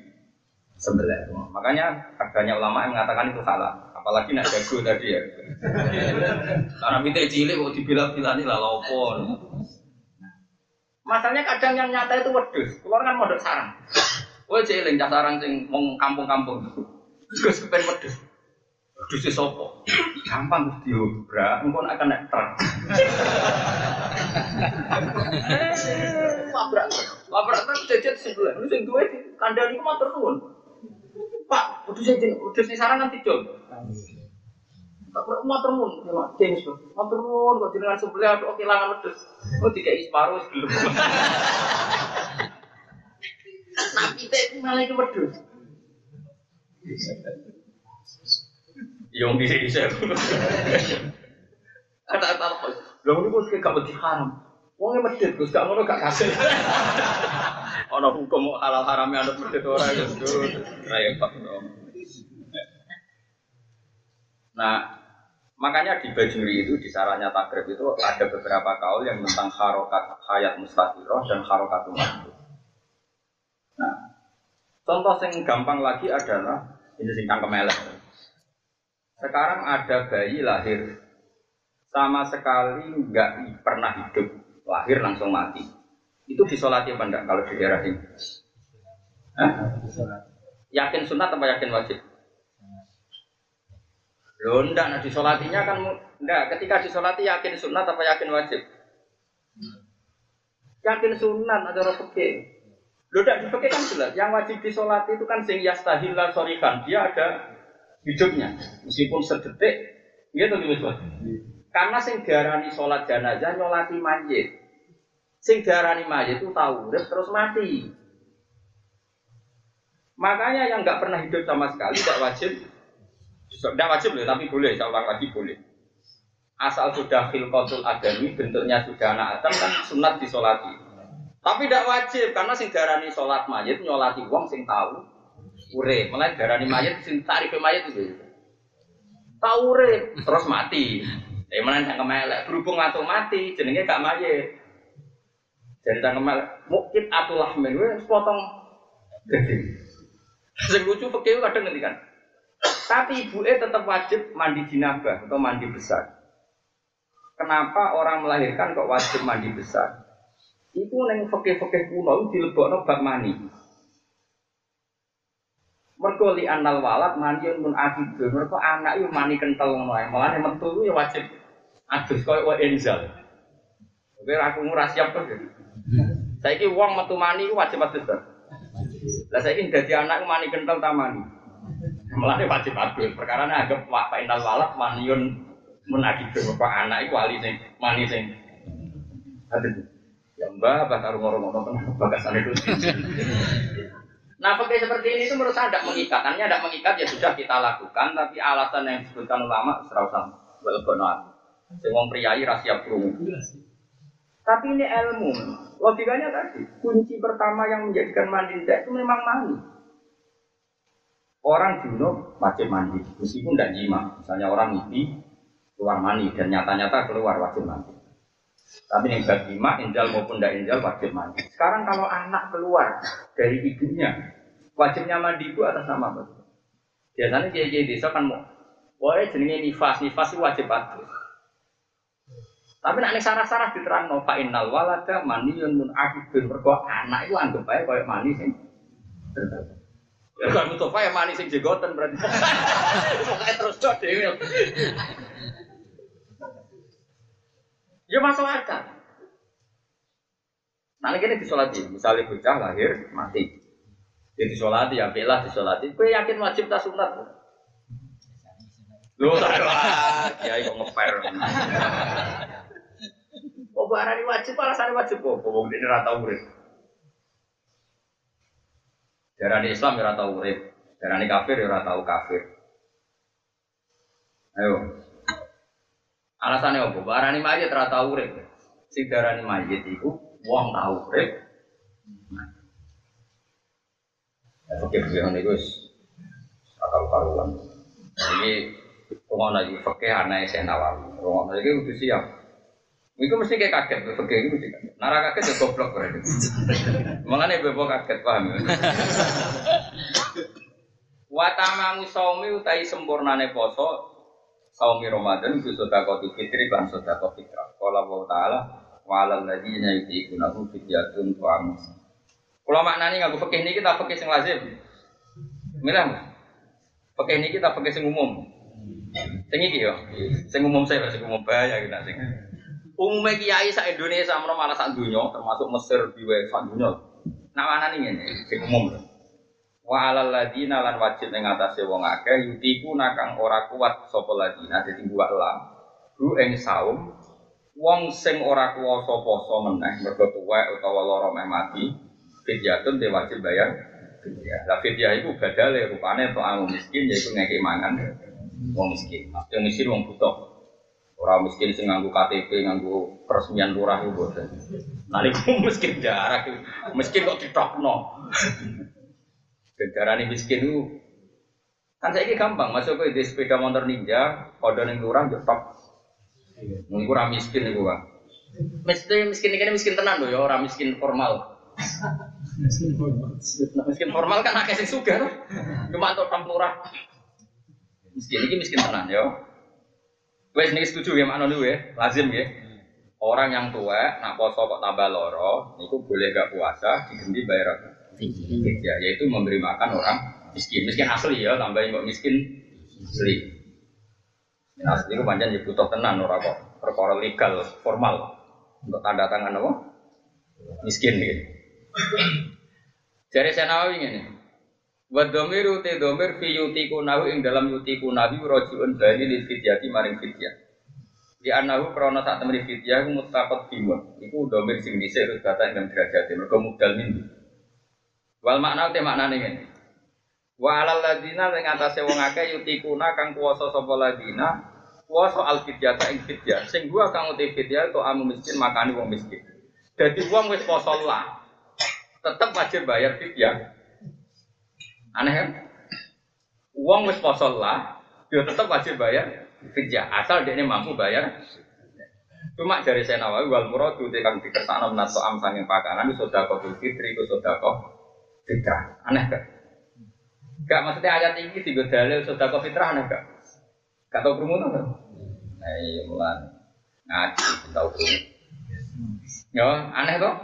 sembelih. Makanya adanya ulama yang mengatakan itu salah. Apalagi nak jago tadi ya. Karena minta cilik kok dibilang-bilang ini lah lopo. Masalahnya kadang yang nyata itu wedus. Keluar kan modal sarang. Kowe cilik cah sarang sing mong kampung-kampung. Terus kepen wedus. Wedus sopo? Gampang terus diobrak, engko akan naik truk. Labrak. Labrak truk jejet sebelah. Lu sing duwe kandhani ku matur nuwun. Pak, sing wedus sing sarang nanti jol. Tak perlu matur nuwun, ya Mak. James kok. Matur nuwun kok jenengan sebelah kok kehilangan wedus. Oh wis kita itu malah itu wedus. Yang bisa bisa. Kata-kata apa? Lho niku sing gak wedi haram. Wong medhit Gus gak ngono gak kasil. <laughs> Ana hukum halal harame anut medhit ora Gus. Repot. Nah, makanya di Bajuri itu di sarannya takrib itu ada beberapa kaul yang tentang harokat hayat mustaqiroh dan harokat makhluk. Contoh yang gampang lagi adalah ini singkang kemelek. Sekarang ada bayi lahir sama sekali nggak pernah hidup, lahir langsung mati. Itu disolati apa enggak kalau di daerah ini? Hah? Yakin sunat apa yakin wajib? Loh enggak, nah disolatinya kan enggak, ketika disolati yakin sunat apa yakin wajib? Yakin sunat ada orang. Loh enggak di kan jelas, yang wajib disolati itu kan sing yastahillah sorikan, dia ada hidupnya. Meskipun sedetik gitu gitu karena sing diarani sholat jenazah nyolati mayit. Sing diarani mayit itu tahu terus mati. Makanya yang nggak pernah hidup sama sekali tidak wajib. Tidak wajib loh tapi boleh saya ulang lagi boleh. Asal sudah filkotul adami bentuknya sudah anak adam kan sunat disolati tapi tidak wajib karena sing diarani sholat mayit nyolati wong sing tahu urip. Mulai darani mayat sing tarif mayat itu. Tahu urip terus mati. Ya mana yang kemelek berhubung atau mati jenenge gak mayat. Jadi tak kemelek mungkin atulah men potong gede. Sing lucu fakir kadang kan. Tapi ibu e tetap wajib mandi jinabah atau mandi besar. Kenapa orang melahirkan kok wajib mandi besar? Itu neng fakir-fakir kuno dilebokno bab mani. Mergo li anal walad mandiun mun akidun. Mergo anak itu mani kental ngono ae. Mulane metu ya wajib adus koyo wa enzal. Oke aku ora siap to. Saiki wong metu mani ku wajib adus to. Lah saiki dadi anak mani kental ta mani. Mulane wajib adus. Perkara anggap wa inal walad maniun mun akidun. Mergo anak iku wali sing mani sing adus. Mbah bakar ngoro-ngoro tenan bagasan itu. Nah, pakai seperti ini itu menurut saya tidak mengikat. Hanya tidak mengikat ya sudah kita lakukan, tapi alasan yang disebutkan ulama serausan welbonoat. Semua priayi rahasia perung. Tapi ini ilmu. Logikanya tadi, kunci pertama yang menjadikan mandi tidak itu memang mandi. Orang junub wajib mandi, meskipun tidak jima. Misalnya orang mimpi keluar mandi dan nyata-nyata keluar wajib mandi. Tapi yang jima, injal maupun tidak injal wajib mandi. Sekarang kalau anak keluar dari ibunya, wajibnya mandi itu atas nama apa? Biasanya dia jadi desa kan mau, boleh jenenge nifas, nifas itu wajib mandi. Tapi nak nih sarah-sarah diterang no fa innal walada maniyun mun akibun mergo anak itu anggap aja kayak mani sing. Ya kan Mustafa ya mani sing jegoten berarti. <laughs> Pokoknya terus dewe. Ya masuk akal. Nah, ini disolati, misalnya bocah lahir mati, jadi disolati ya bela disolati. Kue yakin wajib tak sunat? Lu salah, ya kok ngeper. Barang ini wajib, alasannya wajib kok. Kok ini rata urip. Darani Islam ya rata urip. Darani kafir ya rata kafir. Ayo. Alasannya apa? Barani mayit rata urip. Si darani mayit itu wong tahu urip. Oke, beliau ini gus akal karuan. Ini rumah lagi fakih anak saya nawawi. Rumah lagi udah siap. Itu mesti kayak kaget, fakih itu mesti kaget. Nara kaget ya goblok berarti. Mengenai bebo kaget paham ya. <laughs> Watamamu saumi utai sempurnane poso saumi Ramadan itu sedekah fitri lan sedekah fitrah. Qala Allah taala wa alal ladzina yutiqunahu fidyatun tu'amus. Kalau maknanya nggak fakih ini kita fakih sing lazim. Milah. Fakih ini kita fakih sing umum. Sing iki yo. Sing umum saya sing umum bahaya kita sing. Umumnya kiai sa Indonesia malah sak dunia termasuk Mesir di sak dunia. Nah mana nih ini sing umum. Wa alal ladina lan wajib ing atase wong akeh yutiku nakang ora kuat sapa ladina dadi buak lam. Ru ing saum wong sing ora kuwasa poso meneh mergo tuwek utawa lara meh mati fidyatun dia wajib bayar fidyah. Lah fidyah itu badale rupane untuk amu miskin yaitu ngekek mangan wong miskin. Yang miskin wong butuh. Orang miskin sing nganggo KTP, nganggo peresmian lurah itu bosan. Nah, itu miskin jarak, miskin kok ditokno. Kendaraan ini miskin itu kan saya gampang masuk ke di sepeda motor ninja, kode lurah yo tok. Niku ora miskin niku, Pak. Miskin miskin ini miskin tenan loh ya, orang miskin formal. Miskin formal kan akeh sing sugih. Cuma untuk tam lurah. Miskin ini miskin tenan ya. Wes nih setuju ya makna niku ya, lazim ya. Orang yang tua nak poso kok tambah loro, niku boleh gak puasa diganti bayar apa? Fidyah, yaitu memberi makan orang miskin. Miskin asli ya, tambahin kok miskin asli. Miskin asli itu panjang ya butuh tenan orang kok perkara legal formal untuk tanda tangan apa? Miskin gitu. Saya nawawi ini. Wa dhamiru te dhamir fi yutiku nahu ing dalam yutiku nabi rojiun bali li fidyati maring fidyah. Di anahu krana sak temri fidyah bimun. Iku dhamir sing dhisik terus kata ing derajat mergo mudal min. Wal makna te maknane ngene. Wa alal ladina ing atase wong akeh yutikuna kang kuwasa sapa ladina kuwasa al fidyata ing fidyah. Sing gua kang uti fidyah to amu miskin makani wong miskin. Dadi wong wis poso lah. Tetep wajib bayar fidyah. Aneh kan? Uang wis poso lah, dia tetap wajib bayar fidyah asal dia ini mampu bayar. Cuma dari saya nawawi wal muradu dia kan dikersakno menato am sanging pakanan itu sedekah fitri itu sedekah fitrah. Aneh kan? Gak maksudnya ayat ini tiga dalil sedekah fitrah aneh gak? Gak tau kerumunan kan? Nah iya mulan ngaji tahu kerumunan. Ya aneh toh?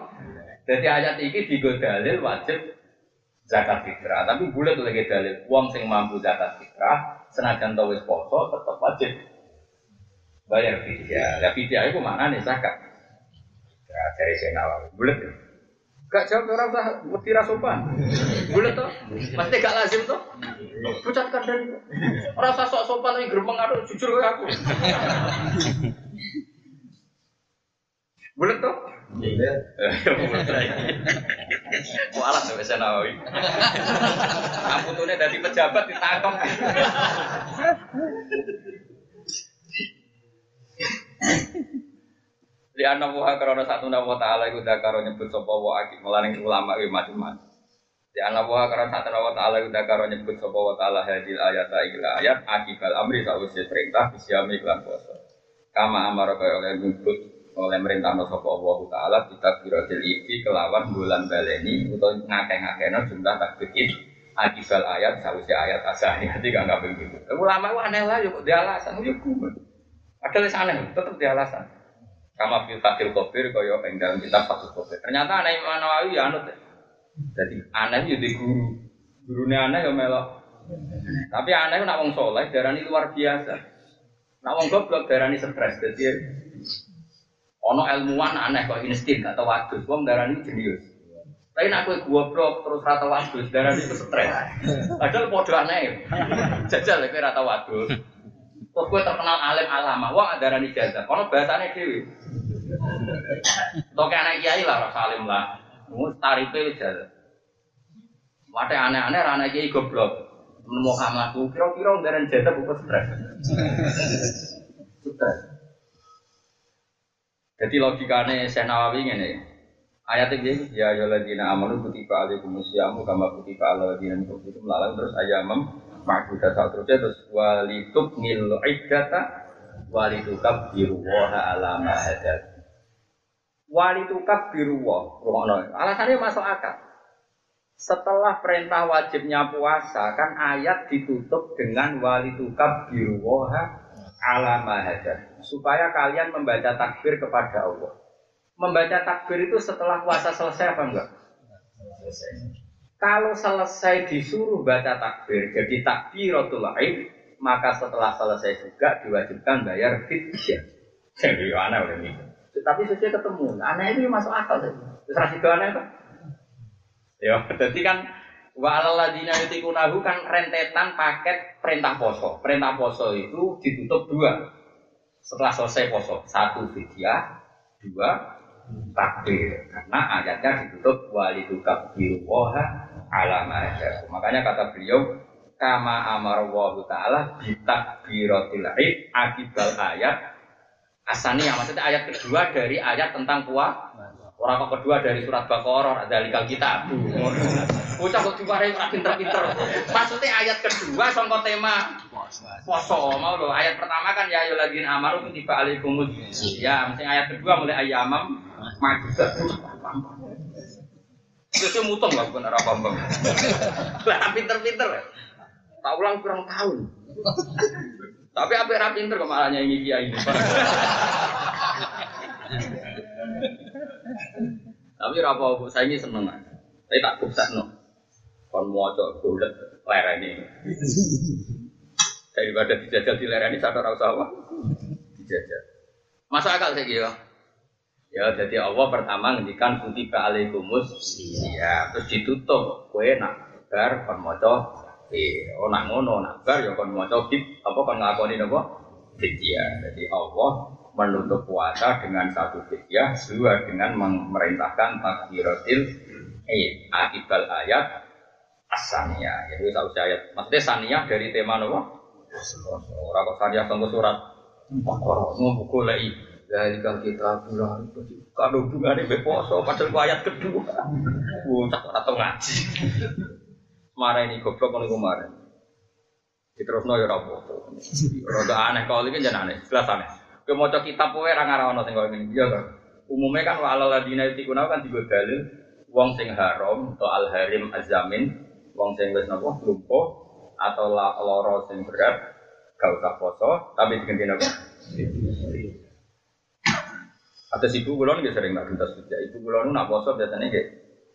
Jadi ayat ini tiga dalil wajib zakat fitrah. Tapi bulat lagi dalil uang sing mampu zakat fitrah, senajan tau wis poso tetap wajib bayar fidyah. Ya fidyah itu mana nih zakat? Ya, dari saya nawawi bulat. Gak jawab orang usah mesti sopan. Bulat tuh, pasti gak lazim tuh. Pucatkan dari orang usah sok sopan tapi gerbang aduh jujur ke aku. Bulat tuh. Iya. Alat tuh saya nawawi. Kamu tuh dari pejabat ditangkap. Di anak buah karena satu nama taala itu dah karo nyebut sopo wa akik melaning ulama itu macam-macam. Di anak buah karena satu nama taala itu dah karo nyebut sopo wa taala hadil ayat ayat ayat akibal amri sawise perintah bisyami iklan poso. Kama amar kaya oleh nyebut oleh merintah sapa Allah taala kita biratil iki kelawan bulan baleni utawa ngakeh-ngakehno jumlah takbir akibal ayat sausi ayat asani hati gak nggak begitu. Ulama itu aneh lah yuk dia alasan kumen. Ada aneh tetap dia alasan. Kama fil fatil kofir kaya ing dalam kitab fatil kofir. Ternyata aneh Imam Nawawi ya anut. Jadi aneh yo di guru. Gurunya aneh ya melok. Tapi aneh nak wong soleh darani luar biasa. Nak wong goblok darani stres. Jadi Ono ilmuwan aneh kok insting gak tau wadus, wong darani jenius. Tapi nak kowe goblok terus rata wadus, darani itu stres. Padahal padha aneh. Jajal kowe rata wadus. Terus kowe terkenal alim alama, wong darani jajal. Ono bahasane dhewe. Toke anak kiai lah rasa alim lah. Mus tarife jajal. Mate aneh-aneh ra anak kiai goblok. Nemu kamu kira-kira darani jajal bukan stres. Stres. Jadi logikanya saya Nawawi ini ayat ini ya ladina amanu kutiba alaikum musyamu kama kutiba ala ladina min qablikum lalang terus ayamam ma'budat terusnya terus walitub nil iddata walitukab biruwaha ala ma hadat walitukab biruwah rumono alasannya masuk akal setelah perintah wajibnya puasa kan ayat ditutup dengan walitukab biruwaha ala ma hadat supaya kalian membaca takbir kepada Allah. Membaca takbir itu setelah puasa selesai apa enggak? Selesai. Kalau selesai disuruh baca takbir, jadi takbiratul aid, maka setelah selesai juga diwajibkan bayar fidyah. Jadi aneh udah ini. Tapi sesuai ketemu, aneh itu masuk akal sih. Terus rasih aneh kan? Ya, jadi kan wa alaladina yutikunahu kan rentetan paket perintah poso. Perintah poso itu ditutup dua setelah selesai poso satu fidyah dua takbir karena ayatnya ditutup walidu kabiru woha alama aja makanya kata beliau kama amar wa taala bitakbiratil id akibal ayat Asani yang maksudnya ayat kedua dari ayat tentang puasa. Orang kedua dari surat Baqarah ada likal kita. Bocah kok dimarahi ora pinter-pinter. Maksudnya ayat kedua sangka tema poso mau lo. Ayat pertama kan ya ayyuhalladzina amaru kutiba alaikumus ya, mesti ayat kedua mulai ayamam majuda. Itu mutung lah bukan arah bambang. Lah pinter-pinter. Tak ulang kurang tahun. Tapi apa yang pinter kok malahnya ini kiai ini. Tapi rapo saya ini seneng. Tapi tak buksan no. Kon coba bulat lereni. Daripada dijajal di lereni sadar rasa apa? Dijajal. Masuk akal saya kira. Ya, jadi Allah pertama ngendikan kutiba alaikumus iya, terus ditutup kue nak bar kon maca eh oh nak ngono nak bar ya kon maca bid apa kon ngakoni napa? Fidyah. Jadi Allah menutup puasa dengan satu fidyah, dua dengan memerintahkan takbiratil eh akibal ayat asaniyah. Jadi tahu ayat. Maksudnya saniyah dari tema napa? Ora kok tunggu surat. Baqarah ngono dari kalau kita pulang kalau hubungannya beposo padahal ku ayat kedua. Bocah atau ngaji. Marah ini goblok kalau kemarin. Terus no ya rapo rada aneh kalau ini jangan aneh jelas aneh. Ke mau kitab ra ngarono sing koyo ngene. Iya kan umumnya kan wa alal ladina yutikuna kan digo dalil wong sing haram atau al harim azamin wong sing wis napa lumpuh atau loro sing berat gak usah poso tapi diganti napa Atas ibu kulon nggak sering nak tuntas kerja. Ibu kulon nak poso biasanya kayak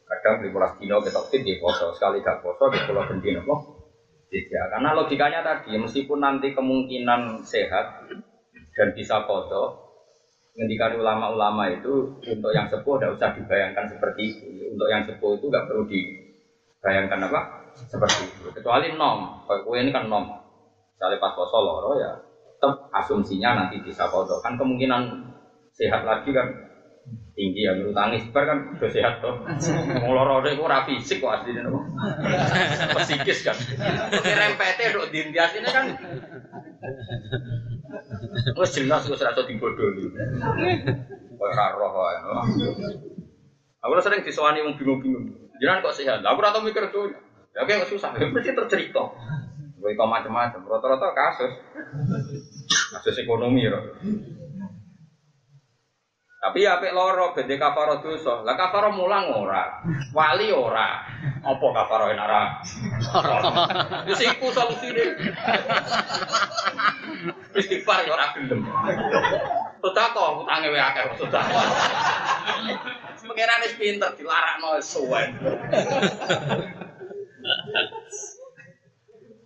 kadang di pulau dino kita fit di poso sekali gak di pulau gendino kok tidak. Karena logikanya tadi meskipun nanti kemungkinan sehat dan bisa foto, ngendikan ulama-ulama itu untuk yang sepuh tidak usah dibayangkan seperti itu. Untuk yang sepuh itu nggak perlu dibayangkan apa seperti itu. Kecuali nom, kalau ini kan nom. Misalnya pas poso loro ya, tetap asumsinya nanti bisa foto. Kan kemungkinan sehat lagi kan. Tinggi ya menurut tangis. Bar kan udah sehat tuh mau loro itu ora fisik kok aslinya nopo psikis kan. Tapi rempete dok dintias ini kan. Wes jelas wes rasa dibodohi kok ora roh wae. Aku sering disowani wong bingung-bingung. Jangan kok sehat? Aku ora tau mikir tuh ya kayak susah. Ya mesti tercerita Gue macam-macam, rata-rata kasus, kasus ekonomi ya. Tapi ya apik loro bende kafaro dosa. Lah kafaro mulang ora. Wali ora. Apa kafaro enak ora? Wis iku solusine. Istighfar ya ora gelem. Sedekah utange wae akeh sedekah. Pengiran wis pinter dilarakno suwen.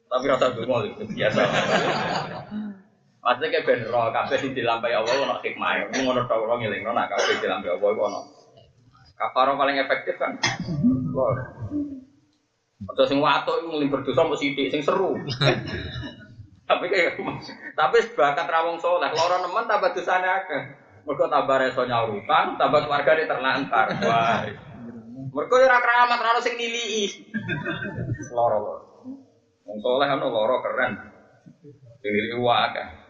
Tapi rasa dungo biasa. Maksudnya kayak ben roh kabeh sing dilampahi Allah ono hikmah. Ngono tok ora ngelingno nak kabeh dilampahi Allah iku ono. Kafaro paling efektif kan. Lor. Atau sing watuk iku nguling berdosa mbok sithik sing seru. <laughs> tapi kayak tapi bakat rawong soleh, loro nemen tambah dosane akeh. Mergo tambah reso nyawutan, tambah keluargane terlantar. Wah. Mergo ora keramat ora sing nilii. Loro. Wong soleh ono loro keren. Sing nilii akeh.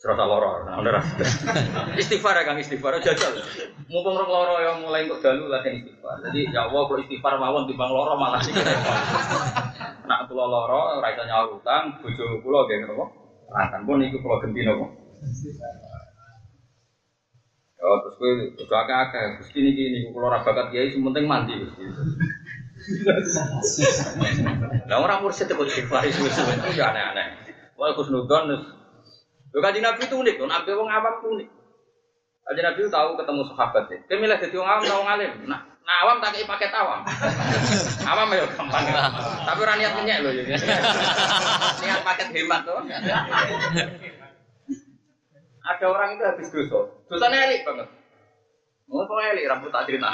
Serasa loro, nah, <laughs> istighfar ya kang istighfar, jajal. Mumpung rong loro yang mulai untuk dalu latihan istighfar. Jadi ya Allah kalau istighfar mawon timbang loro malah sih. <laughs> Nak pulau loro, raisa nyawa utang, bojo pulau kayak nopo. Akan pun ikut pulau genti nopo. <laughs> Oh terus gue kudu akeh-akeh, Gusti niki niku kula ora bakat kiai penting mandi Gusti. Lah ora mursyid kok istighfar suwe-suwe itu aneh-aneh. Wah Kusnudon Lho kanjeng Nabi itu unik, Nabi wong awam itu unik. Kanjeng Nabi itu tahu ketemu sahabat ya. Dia milih jadi wong awam tahu ngalim. Nah, nah awam tak kayak paket awam. <laughs> awam ya gampang. Tapi orang niat kenyek loh ya. <laughs> niat paket hemat tuh. Ada orang itu habis dosa. Dosanya elik banget. Mau kok elik rambut tak cerita.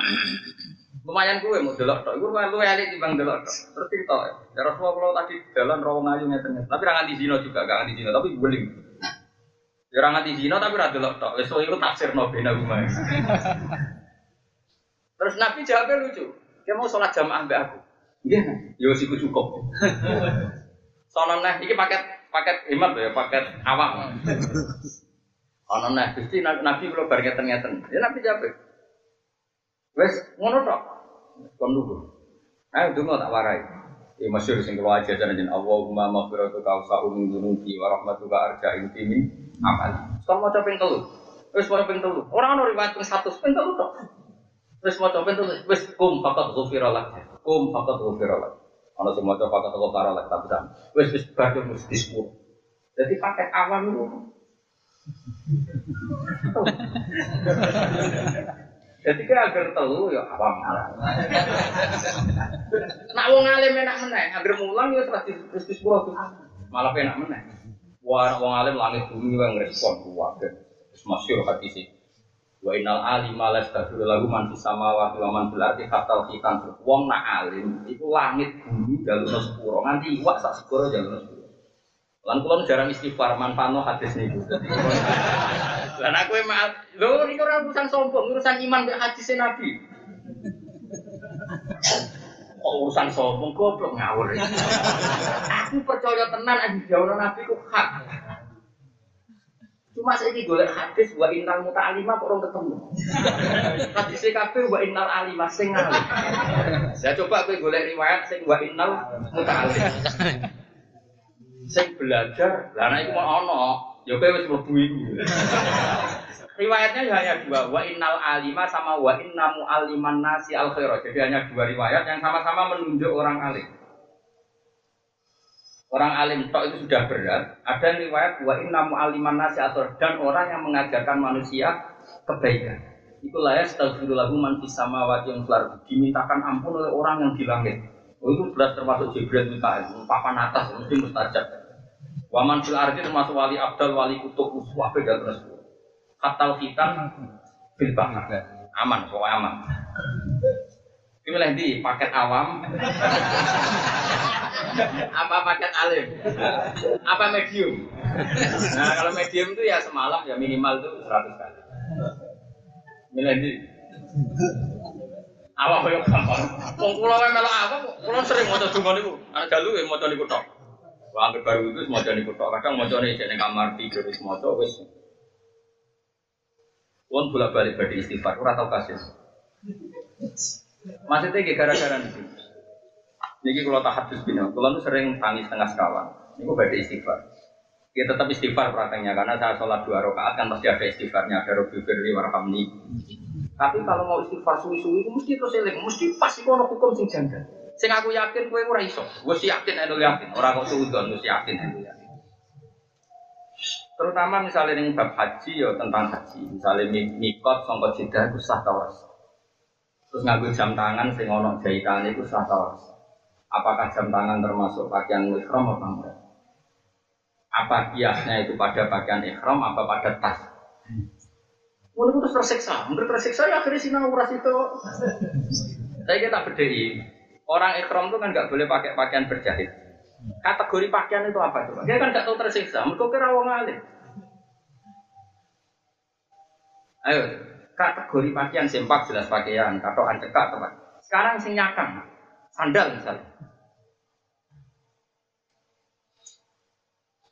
Lumayan gue mau delok tok. Gue lumayan luwe elik timbang delok tok. Terus cerita ya. Rasulullah kalau tadi jalan rawang ayu ngeten. Tapi ra nganti zina juga, gak nganti zina, tapi guling. Ya ora nganti zina tapi ora delok tok. Wis iku tafsirno bena rumah. Terus Nabi jawabnya lucu. Dia mau sholat jamaah mbak aku. Iya, yo siku cukup. Soalnya nah, ini paket paket hemat ya, paket awam. Ana nah Gusti Nabi Nabi kula bar ngeten-ngeten. Ya Nabi jawab. Wes ngono tok. Kon lugu. Ayo donga tak warai. Ya masyhur sing kula ajaran jeneng Allahumma maghfiratu ka usa'u min dzunubi wa rahmatuka arja inti min amal. Kon maca ping telu. Wes maca ping telu. Ora ono riwayat ping 100 ping telu tok. Wes maca ping. Wes kum faqat ghufira lak. Kum faqat ghufira lak. Ono sing maca faqat ghufira lak tapi. Wes wis bar mesti. Jadi pakai awam itu Jadi kan agar telu ya awam malah. <laughs> Nak wong alim enak meneh, agar mulang ya terus terus tuh. Malah enak meneh. Wah, wong alim langit bumi yang respon kuwabe. Terus masyhur hati sih. Wa innal alima la yastaghfiru lahu man fis samawati wa man fil ardi hatta hikan. Wong nak alim iku langit bumi jalur sepuro nganti iwak sak sepuro jalur sepuro. Lan kula jarang istighfar manfaatno hadis niku. Lan aku emang lho niku ora urusan sombong, urusan iman mek hadis Nabi. Kok urusan sombong goblok ngawur. aku percaya tenan yang dijawab Nabi ku hak. Cuma saya ini golek hadis wa innal muta'alima kok orang ketemu. Hadis kabeh wa innal alima sing. Saya coba kowe golek riwayat sing wa innal muta'alim. Sing belajar, nek iku mau ono, ya kowe wis mlebu iku. <laughs> Riwayatnya hanya dua, wa innal alima sama wa inna mu'alliman nasi al khairah. Jadi hanya dua riwayat yang sama-sama menunjuk orang alim. Orang alim tok itu sudah berat. Ada riwayat wa inna mu'alliman nasi al dan orang yang mengajarkan manusia kebaikan. Itulah ya astagfirullahu man fis samawati yang fil Dimintakan ampun oleh orang yang di langit. Oh itu belas termasuk Jibril Mikael, papan atas mesti mustajab. Waman fil ardi termasuk wali abdal, wali kutub, uswah beda terus. Katal hitam bil bahar. Aman, pokoknya aman. Pilih di paket awam, apa paket alim, apa medium. Nah kalau medium itu ya semalam ya minimal tuh 100 kali. Milih di apa koyo gampang. Wong kula wae melok apa kula sering maca donga niku. Ana dalu maca niku tok. Wah baru itu maca niku tok. Kadang macane nek kamar tidur wis maca wis. Wong bolak-balik badhe istighfar ora tau kasus. Maksudnya kayak gara-gara niku. Niki kalau tak hadis bina, kalau nu sering tangis tengah sekawan. Niku badhe istighfar. Ya tetap istighfar prakteknya karena saya sholat dua rakaat kan pasti ada istighfarnya ada robi firli warhamni tapi kalau mau istighfar suwi-suwi itu mesti terus eling, mesti pasti kono hukum sing janggal. Sing aku yakin kowe ora iso. Wis yakin endo yakin, ora kok suudon wis yakin endo yakin. Terutama misalnya ning bab haji ya tentang haji. Misalnya mikot sangka jeda iku sah ta Terus nganggo jam tangan sing ono jahitane iku sah ta Apakah jam tangan termasuk pakaian ihram apa enggak? Apa kiasnya itu pada pakaian ihram apa pada tas? Mau terus tersiksa, mungkin tersiksa ya akhirnya sinau itu. Saya kita berdiri, orang ekrom itu kan nggak boleh pakai pakaian berjahit. Kategori pakaian itu apa coba? Dia kan nggak tahu tersiksa, mereka kira wong alim. Ayo, kategori pakaian sempak jelas pakaian, katoan cekak teman. Sekarang sing nyakang, sandal misalnya.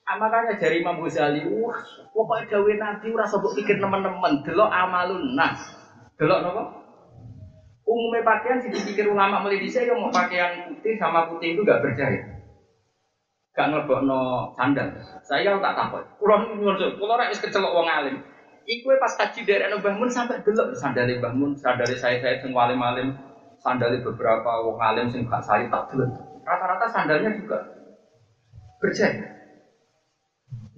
Ah, makanya dari Imam Ghazali, wah, pokoknya gawe nabi ora sebut pikir teman-teman, delok amalun nas. Delok napa? Umumnya pakaian sih dipikir ulama mulai saya yang mau pakaian putih sama putih itu gak berjahit. Gak no sandal. Saya tak takut. Kulo nyuwun, kulo rek wis kecelok wong alim. Iku pas haji dari Mbah Mun sampai delok sandale Mbah Mun, sandale saya saya sing alim-alim, sandale beberapa wong alim sing gak sari tak delok. Rata-rata sandalnya juga berjahit.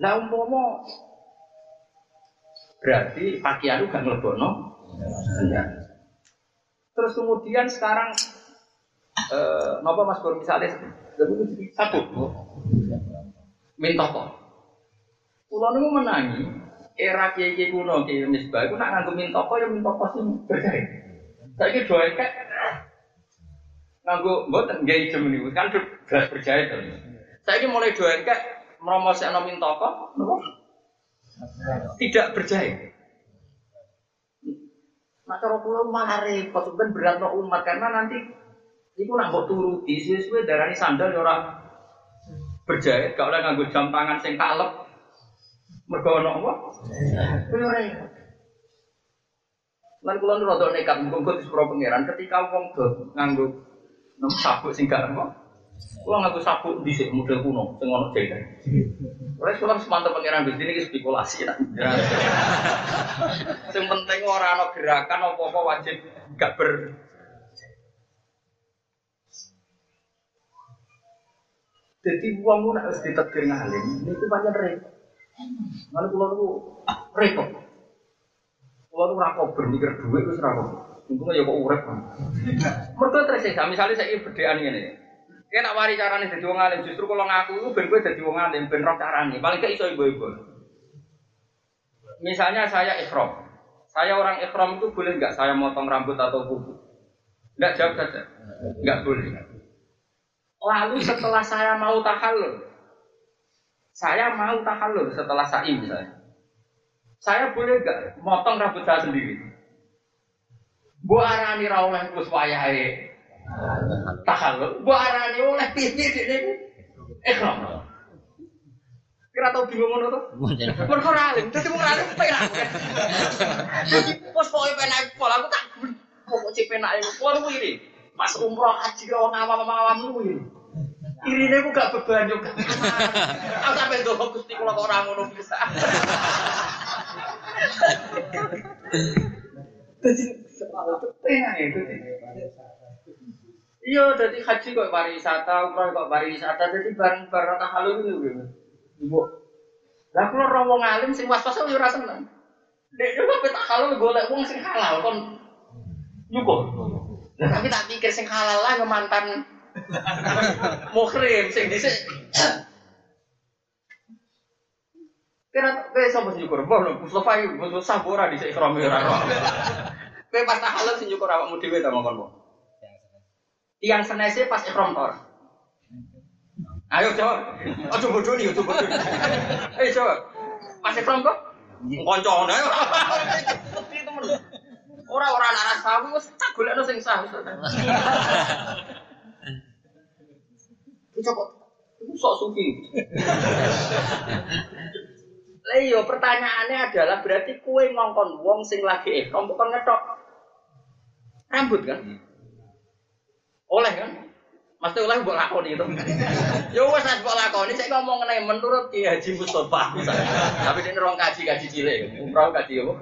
Lah umpomo berarti pakaian itu gak ngelebono. Terus kemudian sekarang eh napa Mas Bor misalnya satu minta kok. Kulo niku menangi era kiai kuno kiai misbah iku nak nganggo minta kok ya minta kok sing berjaya. Saiki doa kek nganggo mboten nggih jem niku kan beras berjaya to. Saiki mulai doa kek meromosekno mintoko tidak berjaya. Nah cara kula malah repot kan berat no umat karena nanti itu nak mbok turuti suwe-suwe darani sandal ya ora berjahit, gak oleh nganggo jam tangan sing kalep. Mergo apa? Koyo repot. Lan kula nu rada nekat mungkin di sepuro pangeran ketika wong do nganggo nem sabuk sing gak apa. Kula nganggo sabuk dhisik model kuno sing ono jahitan. Ora kula semantep pangeran Gusti niki spekulasi nak. Sing penting ora ana gerakan apa-apa wajib gak ber Jadi uang nak harus ditekir ngalim, itu banyak repot. Lalu pulau itu repot. Pulau itu rakop bermikir duit itu rakop. Untungnya ya kok urep. Mereka tersiksa. Misalnya saya berdean ini. Nak wari caranya jadi wong alim. Justru kalau ngaku itu ben gue jadi wong alim, ben roh caranya. Paling gak iso ibu-ibu. Misalnya saya ikhram. Saya orang ikhram itu boleh nggak saya motong rambut atau kuku? Nggak jawab saja. Nggak boleh. Lalu setelah saya mau tahallul, saya mau tahallul setelah sa'i misalnya. Saya boleh gak motong rambut saya sendiri? Bu arani ra oleh terus wayahe tahallul. Bu arani oleh piye ini? Ikhram. Kira tau bingung ngono to? Mergo ra alim, dadi wong alim penak. Pos pokoke penak pola aku tak pokok cek penak itu. Kuwi kuwi Pas umroh haji ke wong awam-awam lu ini. Irine ku gak beban juga. Aku sampe ndono Gusti kula kok ora ngono bisa. Dadi penak ya dadi. Iya, jadi haji kok pariwisata, umroh kok pariwisata, jadi bareng-bareng tahalul itu gitu. Ibu, lah kalau wong alim sing was-was ora seneng. Dek yo kok tahalul golek wong sing halal kon nyukur. Lah tapi tak pikir sing halal lah mantan muhrim sing dhisik. Kira kowe sapa sing nyukur? Mbah lho Mustofa iki Mustofa ora dhisik ikram ora. Kowe pas tahalul sing nyukur awakmu dhewe ta mongkon. Tiang senese pas ikram tor. Ayo jawab. Aja bodoh nih, aja bodoh. Ayo <laughs> jawab. Pas ikram kok? Koncone <laughs> ayo. Ora ora anak anak sawi wis tak golekno sing sah <laughs> kok iku sok suki. Lah iya pertanyaannya adalah berarti kue ngongkon wong sing lagi ihram bukan ngetok rambut kan? Oleh kan? Mesti oleh mbok lakoni itu. Ya wes nek lakoni saya ngomong mengenai menurut Ki Haji Mustofa. Tapi dia nerong kaji kaji cilik, umroh kaji apa?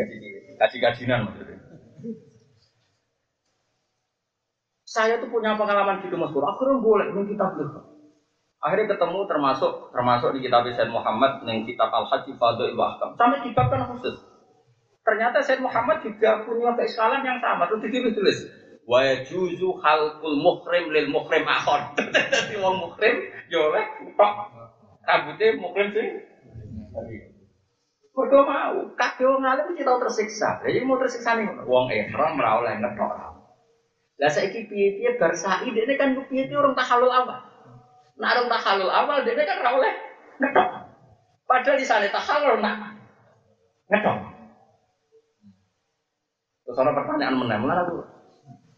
Kaji cilik, kaji kajinan maksudnya. Saya tuh punya pengalaman gitu Mas Pur. Akhirnya boleh nih kita beli. Akhirnya ketemu termasuk termasuk di kitab Said Muhammad yang kitab Al Haji Fadl Ibu Ahkam. Sampai kitab kan khusus. Ternyata Said Muhammad juga punya keislaman yang sama. Terus ditulis tulis wa yajuzu halqul muhrim lil muhrim akhon. <laughs> Dadi wong muhrim yo oleh tok rambutnya muhrim sih. Mergo mau, kabeh wong alim mesti tau tersiksa. Jadi mau tersiksa nih wong ihram ora oleh ngetok. Lah saiki piye-piye bar sa'i dene kan piye-piye orang tahallul awal. Nah orang tahallul awal dene kan ora oleh ngetok. Padahal di sana tahallul nak ngetok. Terus ada pertanyaan menang, tuh?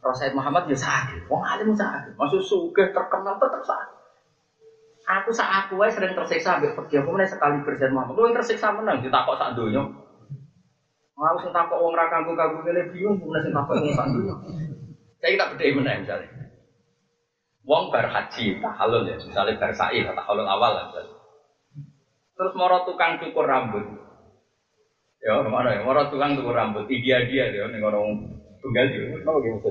Rasul Muhammad ya sakit, wong alim sakit, maksud sugih terkenal tetap sakit. Aku saat aku sering tersiksa ambil pergi aku mulai sekali berjalan Muhammad. Lu yang tersiksa menang, ditakok sak donya. Mau sing takok wong ra kanggo-kanggo kene bingung, mulai sing takok wong sak donya. Saya kita beda menang misalnya. Wong bar haji, tahallul ya, misalnya bar sa'i, tahallul awal lah. Misalnya. Terus moro tukang cukur rambut. Ya, ke mana ya? Moro tukang cukur rambut, dia dia dia nih orang tunggal dia. Apa gitu?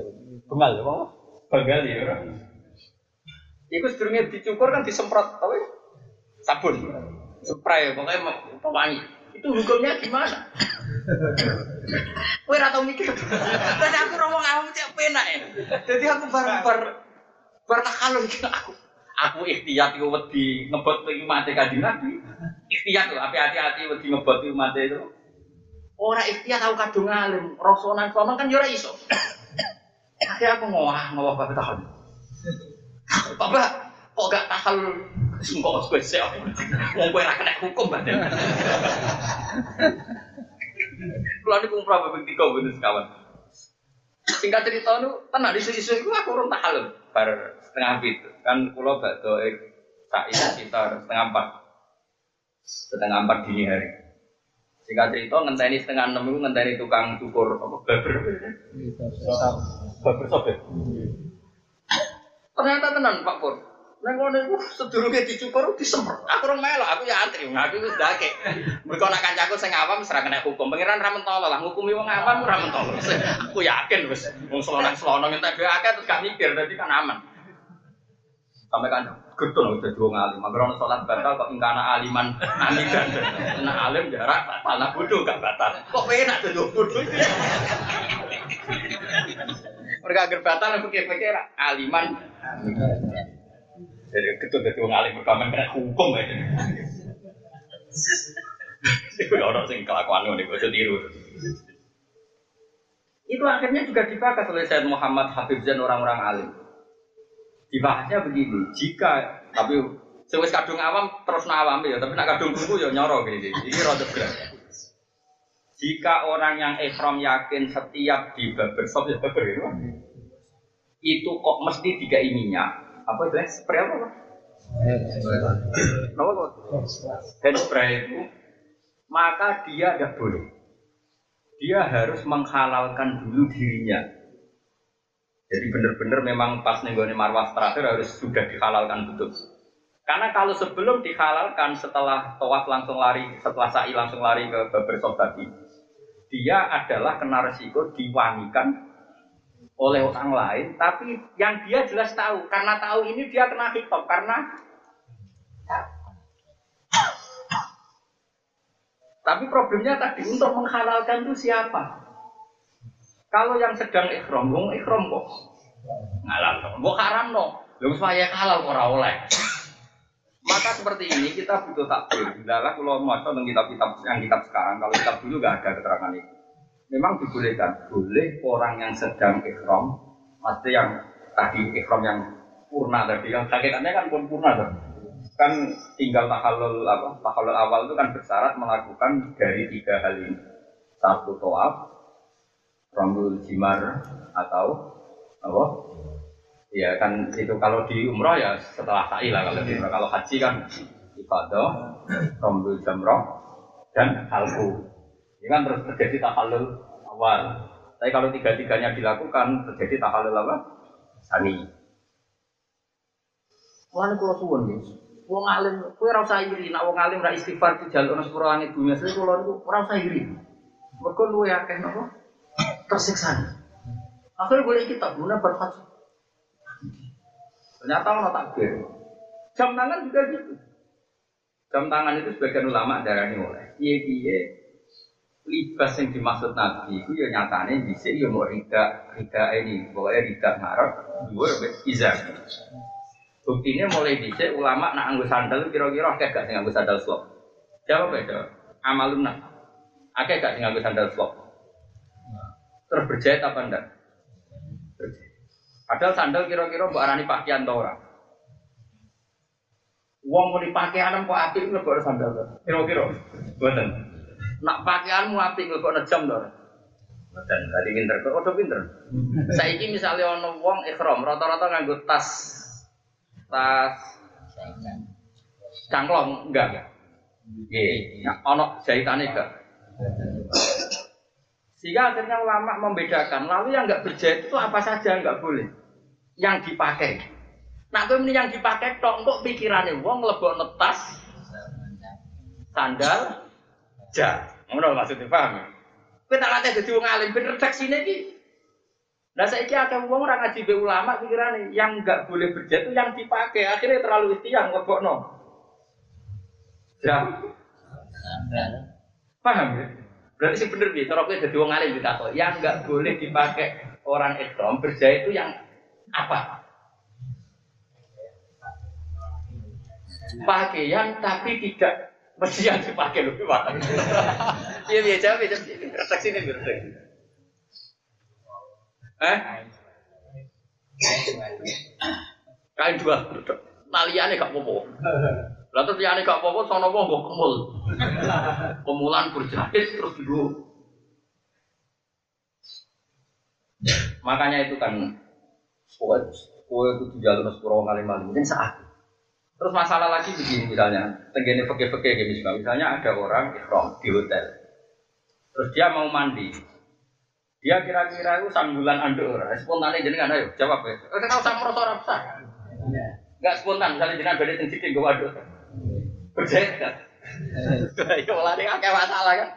Tunggal ya, apa? Tunggal ya. Iku sedurunge dicukur kan disemprot apa ya? Sabun. Spray pokoknya pewangi. Itu hukumnya gimana? Kowe ora tau mikir. Tadi aku ngomong awam cek penak ya. Jadi aku bar-bar bar takalun aku. Aku ikhtiyat iku wedi ngebot iki mate kanjeng Nabi. Ikhtiyat lho, api hati-hati wedi ngebot iki mate itu. Ora ikhtiyat aku kadung alim, rasonan sono kan yo ora iso. Akhirnya aku ngowah ngowah bapak takalun. Bapak, kok gak tahal sungkok spesial? Wong kowe ora kena hukum badan. Kulo niku umrah babing tiga bener sekawan. Singkat cerita nu tenan isu-isu iku aku urung tahal bar setengah pitu. Kan kulo badhe sa'i sekitar setengah empat. setengah empat dini hari. Singkat cerita ngenteni setengah enam itu ngenteni tukang cukur apa baber. Baber sobek. Ternyata tenan Pak Pur. Neng ngono iku sedurunge dicukur disemprot. Aku rong melok, aku ya antri, aku wis dake. Mergo nak kancaku sing awam wis kena hukum. Pangeran ra mentolo lah, ngukumi wong awam ora mentolo. Aku yakin wis wong selonang-selonang entek dhewe akeh terus gak mikir, dadi kan aman. Sampai kan getun udah dua ngalim. Mager ono salat batal kok ingkana aliman amidan. Nah alim jarak tanah bodoh gak batal. Kok enak tuh dua bodoh. Mereka agar batal pikir-pikir aliman jadi ketut dari wong alim pertama kena hukum aja. Itu orang sing kelakuan nih, gue tiru. Itu akhirnya juga dibahas oleh Said Muhammad Habib Zain orang-orang alim. Dibahasnya begini, jika tapi sewis kadung awam terus nawam ya, tapi nak kadung buku ya nyoro gini. Ini rada berat. Jika orang yang ikhram yakin setiap di barbershop ya barber itu, itu kok mesti tiga minyak, apa itu spray apa? Apa? Hand spray itu maka dia tidak boleh. Dia harus menghalalkan dulu dirinya. Jadi benar-benar memang pas nenggone marwah terakhir harus sudah dihalalkan betul. Karena kalau sebelum dihalalkan setelah tawaf langsung lari, setelah sa'i langsung lari ke barbershop tadi, dia adalah kena resiko diwangikan oleh orang lain, tapi yang dia jelas tahu, karena tahu ini dia kena hitop, karena tapi problemnya tadi untuk menghalalkan itu siapa? Kalau yang sedang ikhram, wong ikhram kok ngalal, kok haram no, lu supaya halal ora oleh. Maka seperti ini kita butuh takbir. Adalah kalau mau tentang kitab-kitab yang kitab sekarang, kalau kitab dulu nggak ada keterangan itu. Memang dibolehkan, boleh orang yang sedang ikhram, maksudnya yang tadi ikhram yang purna tadi, yang hakikatnya kan pun purna tuh. Kan tinggal tahallul apa? Tahallul awal itu kan bersyarat melakukan dari tiga hal ini. Satu toab, rambul jimar atau apa? Ya kan itu kalau di umroh ya setelah sa'i lah kalau di umroh. Kalau haji kan ibadah, rambul jamroh dan halku. Ini kan terus terjadi tahallul awal. Tapi kalau tiga-tiganya dilakukan terjadi tahallul apa? Sani. Wah, kalau suwon nih. Wong alim, kue ora usah iri, nak wong alim ra istighfar di jalur sepuro langit bumi asli kula niku ora usah iri. Mergo luwe akeh napa? Tersiksa. Akhirnya boleh kita guna berhaji. Ternyata ono takbir. Jam tangan juga gitu. Jam tangan itu sebagian ulama darah ini oleh. Iya iya. Libas yang dimaksud Nabi itu ya nyatanya bisa ya mau rida rida ini pokoknya rida ngarep dua izar. Buktinya mulai bisa ulama nak anggus sandal kira-kira kayak gak sih anggus sandal slop. Jawab ya jawab. Amaluna. Akeh gak sih anggus sandal slop. Terus berjahit apa enggak? Padahal sandal kira-kira mbok arani pakaian ta ora? Wong mau dipakai anem kok apik nglebok sandal to. Kira-kira. Mboten. Nak pakaianmu apik nglebok jam to. Mboten, tadi pinter kok udah pinter. <laughs> Saiki misalnya ono wong ikhram rata-rata nganggo tas tas cangklong enggak enggak. Nggih, nah, ono jahitane enggak. Sehingga akhirnya ulama membedakan, lalu yang enggak berjahit itu apa saja enggak boleh. Yang dipakai. Itu ini yang dipakai tok kok pikirannya wong lebok tas sandal ja. Ngono maksudnya paham? Kowe tak latih dadi wong alim redaksine iki. Nah saiki akeh wong ora ngaji be ulama pikirane yang enggak boleh berjahit itu yang dipakai. Akhirnya terlalu istiang lebokno. Ja. Paham ya? Berarti sih bener nih, cara kowe dadi wong alim ditakok, yang enggak boleh dipakai orang ikram berjahit itu yang apa? Pakaian tapi tidak mesti yang dipakai lebih banyak. Iya biasa biasa redaksi ini redaksi. Eh? Kain dua, naliane gak popo. Lah terus liyane gak popo sono wong mbok kemul. Kemulan berjahit terus dulu. Makanya itu kan Kowe kowe kudu jalur sepuro kali maling mungkin saat. Terus masalah lagi begini misalnya, tenggene peke-peke kayak misalnya, misalnya ada orang ikhram di hotel, terus dia mau mandi, dia kira-kira itu sambulan anduk ora, spontan jenengan ayo jawab ya. Kita kalau sama merasa ora besar, nggak spontan misalnya jenengan beda tinggi gue waduk, percaya kan? Ya malah kayak masalah kan.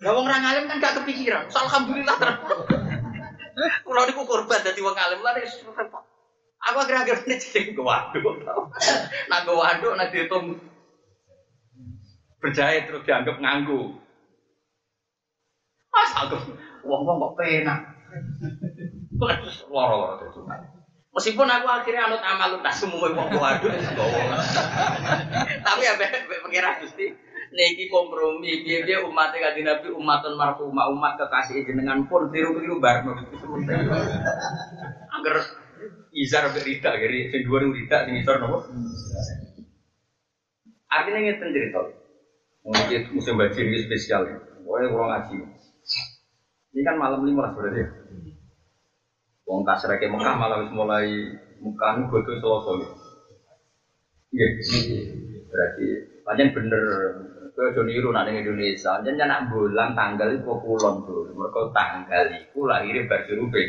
Ya wong orang alim kan gak kepikiran. Alhamdulillah terus. Kulo niku korban dadi wong alim lah repot. Aku akhir-akhir ini jadi gue waduk. Nah gue waduk, nah dihitung berjaya terus dianggap nganggu. Mas aku, wong-wong kok penak. Loro-loro itu. Meskipun aku akhirnya anut amal tak semua wong waduk Tapi ya pengira Gusti niki kompromi dia dia umat kanjeng Nabi marhumah umat kekasih jenengan pun tiru-tiru barno. Agar izar berita jadi sing dua rida sing isor nopo. Artinya ngeten cerita. Mungkin musim bajir ini spesial ya. Pokoknya kurang ngaji. Ini kan malam lima berarti ya. Wong kasreke Mekah malah wis mulai Mekah nu godo Selasa. Iya. Berarti pancen bener Kowe aja niru nak ning Indonesia. Jan anak bulan tanggal iku kulon tuh. Mergo tanggal surupe.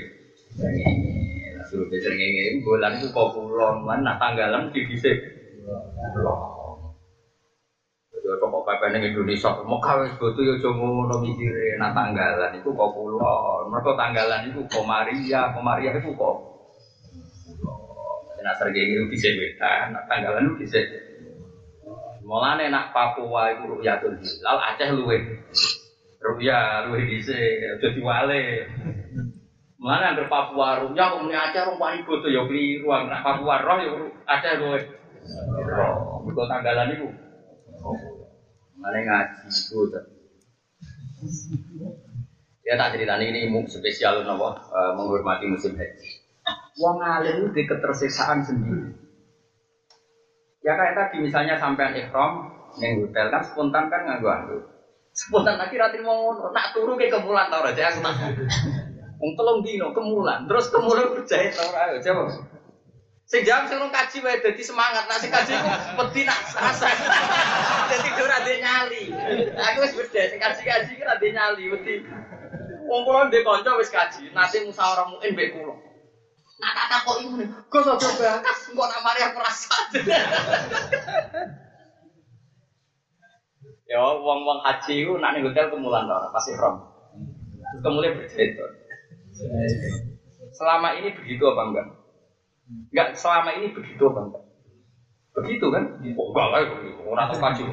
Nah, surupe srengenge iku bulan iku kok kulon, lan nak tanggalan di dhisik. Yo kok pepe ning Indonesia, Mekah wis bodo yo aja ngono mikire nak tanggalan iku kok kulon. Mergo tanggalan iku kok Maria, kok Maria iku kok Nah, iku dhisik wetan, nak tanggalan iku dhisik Mulane nak Papua itu ruyatul hilal, Aceh luwe. Ruya luwe dhisik, aja diwale. Mulane anggere Papua ruya kok muni Aceh rong paling bodo ya kliru, nak Papua roh ya Aceh luwe. Roh, mergo tanggalan iku. Mulane ngaji iku Ya tak ceritani ini spesial nopo menghormati musim haji. Wong alim di ketersisaan sendiri. Ya kayak tadi misalnya sampean ikhram neng hotel kan spontan kan nganggo anu. Spontan lagi rati mau ngono, nak turu ke kemulan tau aja aku tak. Wong telung dino kemulan, terus kemulan berjaya tau ora coba. Sing jam sing kaji wae dadi semangat, nak sing kaji ku wedi nak asa. Dadi ora ade nyali. Aku wis beda sing kaji-kaji ki ora ade nyali wedi. Wong kula ndek kanca wis kaji, nate musyawarah muin mbek kula. Nah tak takok iku nih, gue so coba kas, kok nak mari aku rasa. ya wong-wong haji itu nak ning hotel kemulan tau pasti rom. Kemudian bercerita. Selama ini begitu apa enggak? Enggak, selama ini begitu apa enggak? Begitu kan? Oh, enggak lah, orang tuh maju.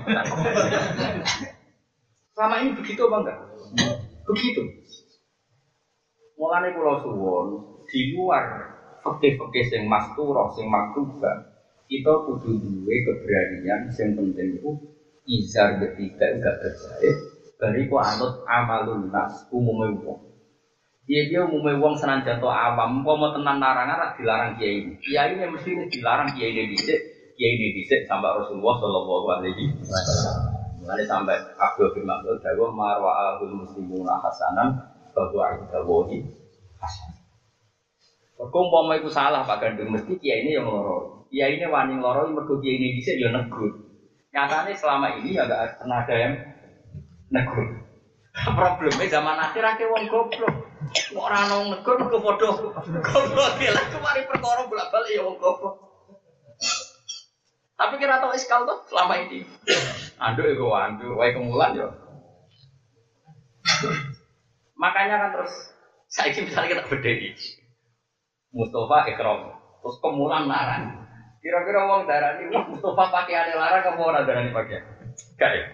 Selama ini begitu apa enggak? Begitu. Mulane pulau suwon di luar. Fakih-fakih sing masturah sing makruba kita kudu duwe keberanian sing penting itu izar ketiga enggak berjaya. Bariku anut amalun nas umumnya wong. Dia dia umumnya wong senajan to awam? Kok mau tenan larangan rak dilarang kiai ini. Kiai ini mesti dilarang kiai ini dicek kiai ini dicek sampai Rasulullah Shallallahu Alaihi Wasallam. Sampai Abdul bin Mas'ud dawa marwa ahul muslimuna hasanan bahwa idawahi hasan Mergo umpama iku salah Pak Gandung mesti kiai ini yang loro. Kiai ini wani loro mergo kiai ini dhisik ya negur. Nyatane selama ini ya gak pernah ada yang negur. <laughs> Problemnya zaman akhir akhir wong goblok. Kok ora ono negur mergo padha goblok lah kemari perkara bolak-balik ya wong goblok. Tapi kira tau iskal tuh selama ini. Anduk ya gue anduk, wae kemulan ya. Makanya kan terus saya misalnya kita berdiri. Mustafa ikram. Terus kemulan larang. Kira-kira uang darah ini, Mustafa pakai ada larang, kamu orang darah ini pakai. Gak ya?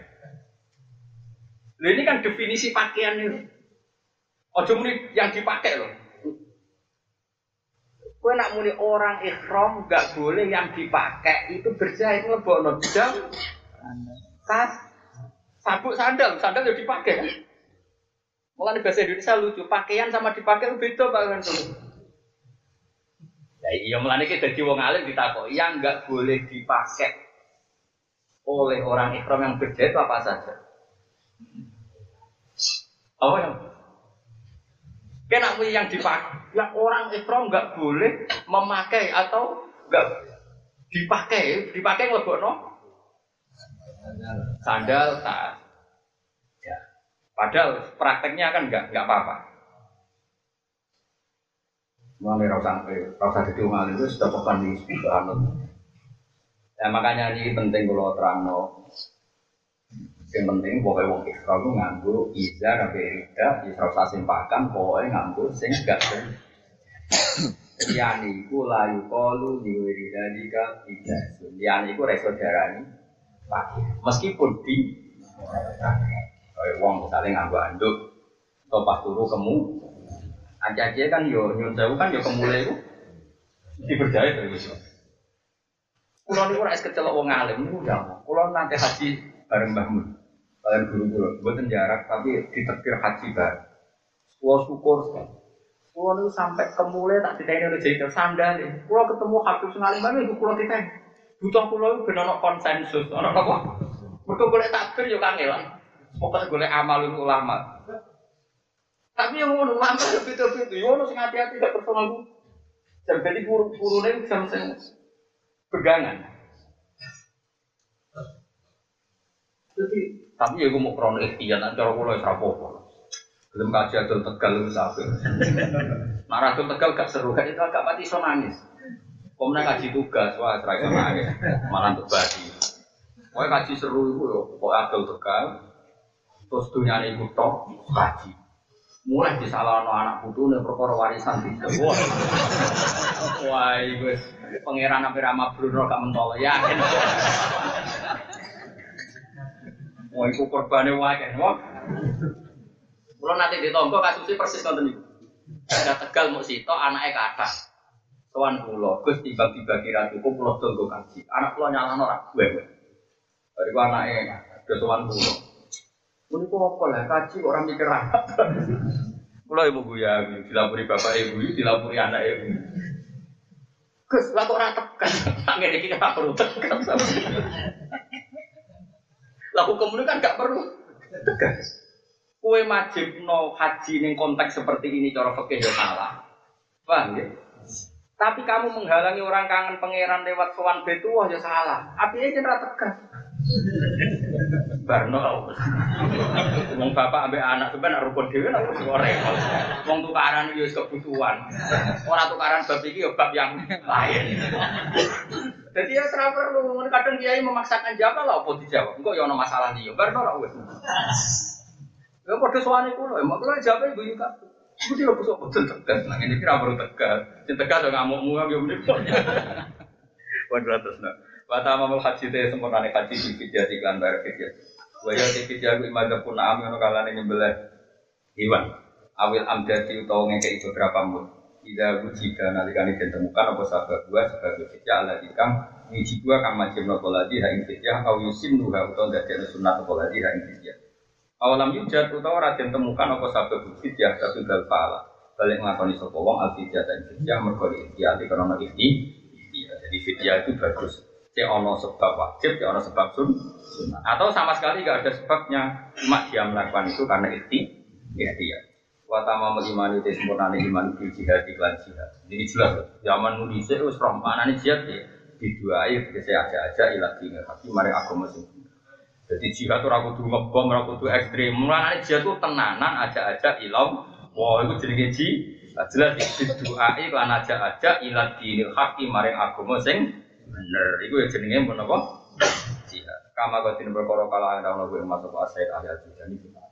Ini kan definisi pakaian ini. Ojo muni yang dipakai loh. Kue nak muni orang ikhram gak boleh yang dipakai itu berjahit ngelebok jam, tas, sabuk sandal, sandal ya dipakai. Mulai bahasa Indonesia lucu, pakaian sama dipakai beda pak kan Ya iya mulane kita jadi wong alim ditakok yang nggak boleh dipakai oleh orang ikhram yang berjahit itu apa saja? Apa yang? Kena yang dipakai, yang orang ikhram nggak boleh memakai atau nggak dipakai, dipakai ngelebokno sandal tas. Ya. Padahal prakteknya kan nggak nggak apa-apa. Mulai rasa rasa jadi umat itu sudah di anut. Ya makanya ini penting kalau terang Yang penting pokoknya wong ikhra itu nganggo iza sampai rida, ikhra usah simpakan, pokoknya nganggo sing gak Yani layu kolu diwiri dalika tiga. Yani iku reso darani pagi. Meskipun di wong misalnya nganggo anduk, atau pas turu kemu, aja-aja kan yo nyun sewu kan yo kemulai itu dipercaya dari itu. Kulo niku ora kecelok wong alim niku ya. Kulo nanti haji bareng Mbah Mun. Kalian guru kulo, mboten jarak tapi ditekir haji bareng. Kulo syukur sekali. Kulo niku sampai kemulai tak ditanya oleh jadi sandal. Kulo ketemu Habib Sengalim mana ibu kulo ditanya. Butuh kulo itu benar konsensus, ono apa? Mereka boleh takbir yo kangelan. Pokoknya boleh amal ulama. Tapi yang ngono ulama itu beda-beda. Yo ono sing hati-hati gak personal. Jadi guru-gurune bisa mesen pegangan. Jadi tapi ya gue mau krono ikhtiar, nanti cara gue ya apa Belum kaji adol tegal itu sampai. Nah adol tegal gak seru, kan itu agak mati so nangis. Komna kaji tugas, wah seragam nangis, malah untuk badi. Pokoknya kaji seru itu ya, pokoknya adol tegal, terus dunia ini tok, kaji. Mulai disalahno anak putu nih perkara warisan tidak. Wah, wah, guys, pangeran apa rama Bruno gak mentol ya. Wah, iku korbane wae wah. Kulo nanti ditompo kasusnya persis nonton itu. Ada tegal mau sito anaknya kata. Tuan kulo, gus tiba-tiba kira cukup kulo tunggu kaji. Anak kulo nyalano ora gue. Dari anaknya, ke tuan kulo. Ini kok apa lah, kaji orang mikir apa? Kalau ibu guya, dilapuri bapak ibu, dilapuri anak ibu. Gus, lah kok rata tekan? Nggak kita nggak perlu tekan. Lah hukum ini kan nggak perlu tekan. Kue wajib no haji ning konteks seperti ini cara fikih ya salah. Paham ya? Tapi kamu menghalangi orang kangen pangeran lewat sowan betu ya salah. Apinya jenera tekan. Barno Wong bapak ambek anak sampean rukun dhewe nek wis repot. Wong tukaran yo kebutuhan. Ora tukaran bab iki yo bab yang lain. Jadi ya ora perlu kadang kiai memaksakan jawab lah apa dijawab. Engko yo ono masalah liyo. Barno ora wis. Ya padha sowane kulo, mak kulo jawab ibu yuka. Iku tidak bisa betul tegas, nah ini kira perlu tegas. Cinta tegas yo ngamuk-ngamuk yo meneh. Waduh terus nah. Wata mamal haji teh sempurna nih haji di fidya di klan bayar Waya di fidya gue imadah pun ami ono kalane nyembelih hewan. Awil amdati utawa ngeke itu berapa mun. Ida wujida nalikane den temukan apa sabab gua sebagai fidya ala dikang wiji gua kang majib nopo ladi ha ing fidya au yusim nuha utawa dadi sunat nopo ladi ha ing. Awalam yujad utawa ora den temukan apa sabab fidya tapi gal faala. Balik nglakoni sapa wong al fidya dan fidya mergo iki karena iki jadi fidya itu bagus cek ono sebab wajib, cek ono sebab sun. Atau sama sekali gak ada sebabnya, cuma dia melakukan itu karena ikhti, dia. Watama melimani itu sempurna iman di jihad iklan jihad. Jadi jelas, zaman nudise us rompana nih jihad ya. Di dua ayat saya aja aja ilah dina, tapi mari aku masih. Jadi jihad tuh aku tuh ngebom, aku tuh ekstrim. Mulai jihad tuh tenanan aja aja ilau. Wah itu jadi gaji. Jelas di dua ayat lan aja aja ilah dinil haki mari aku masing bener. Itu ya jenenge pun apa? Jihad. Kama kau tidak berkorok kalau ada orang gue masuk asal ahli jihad ini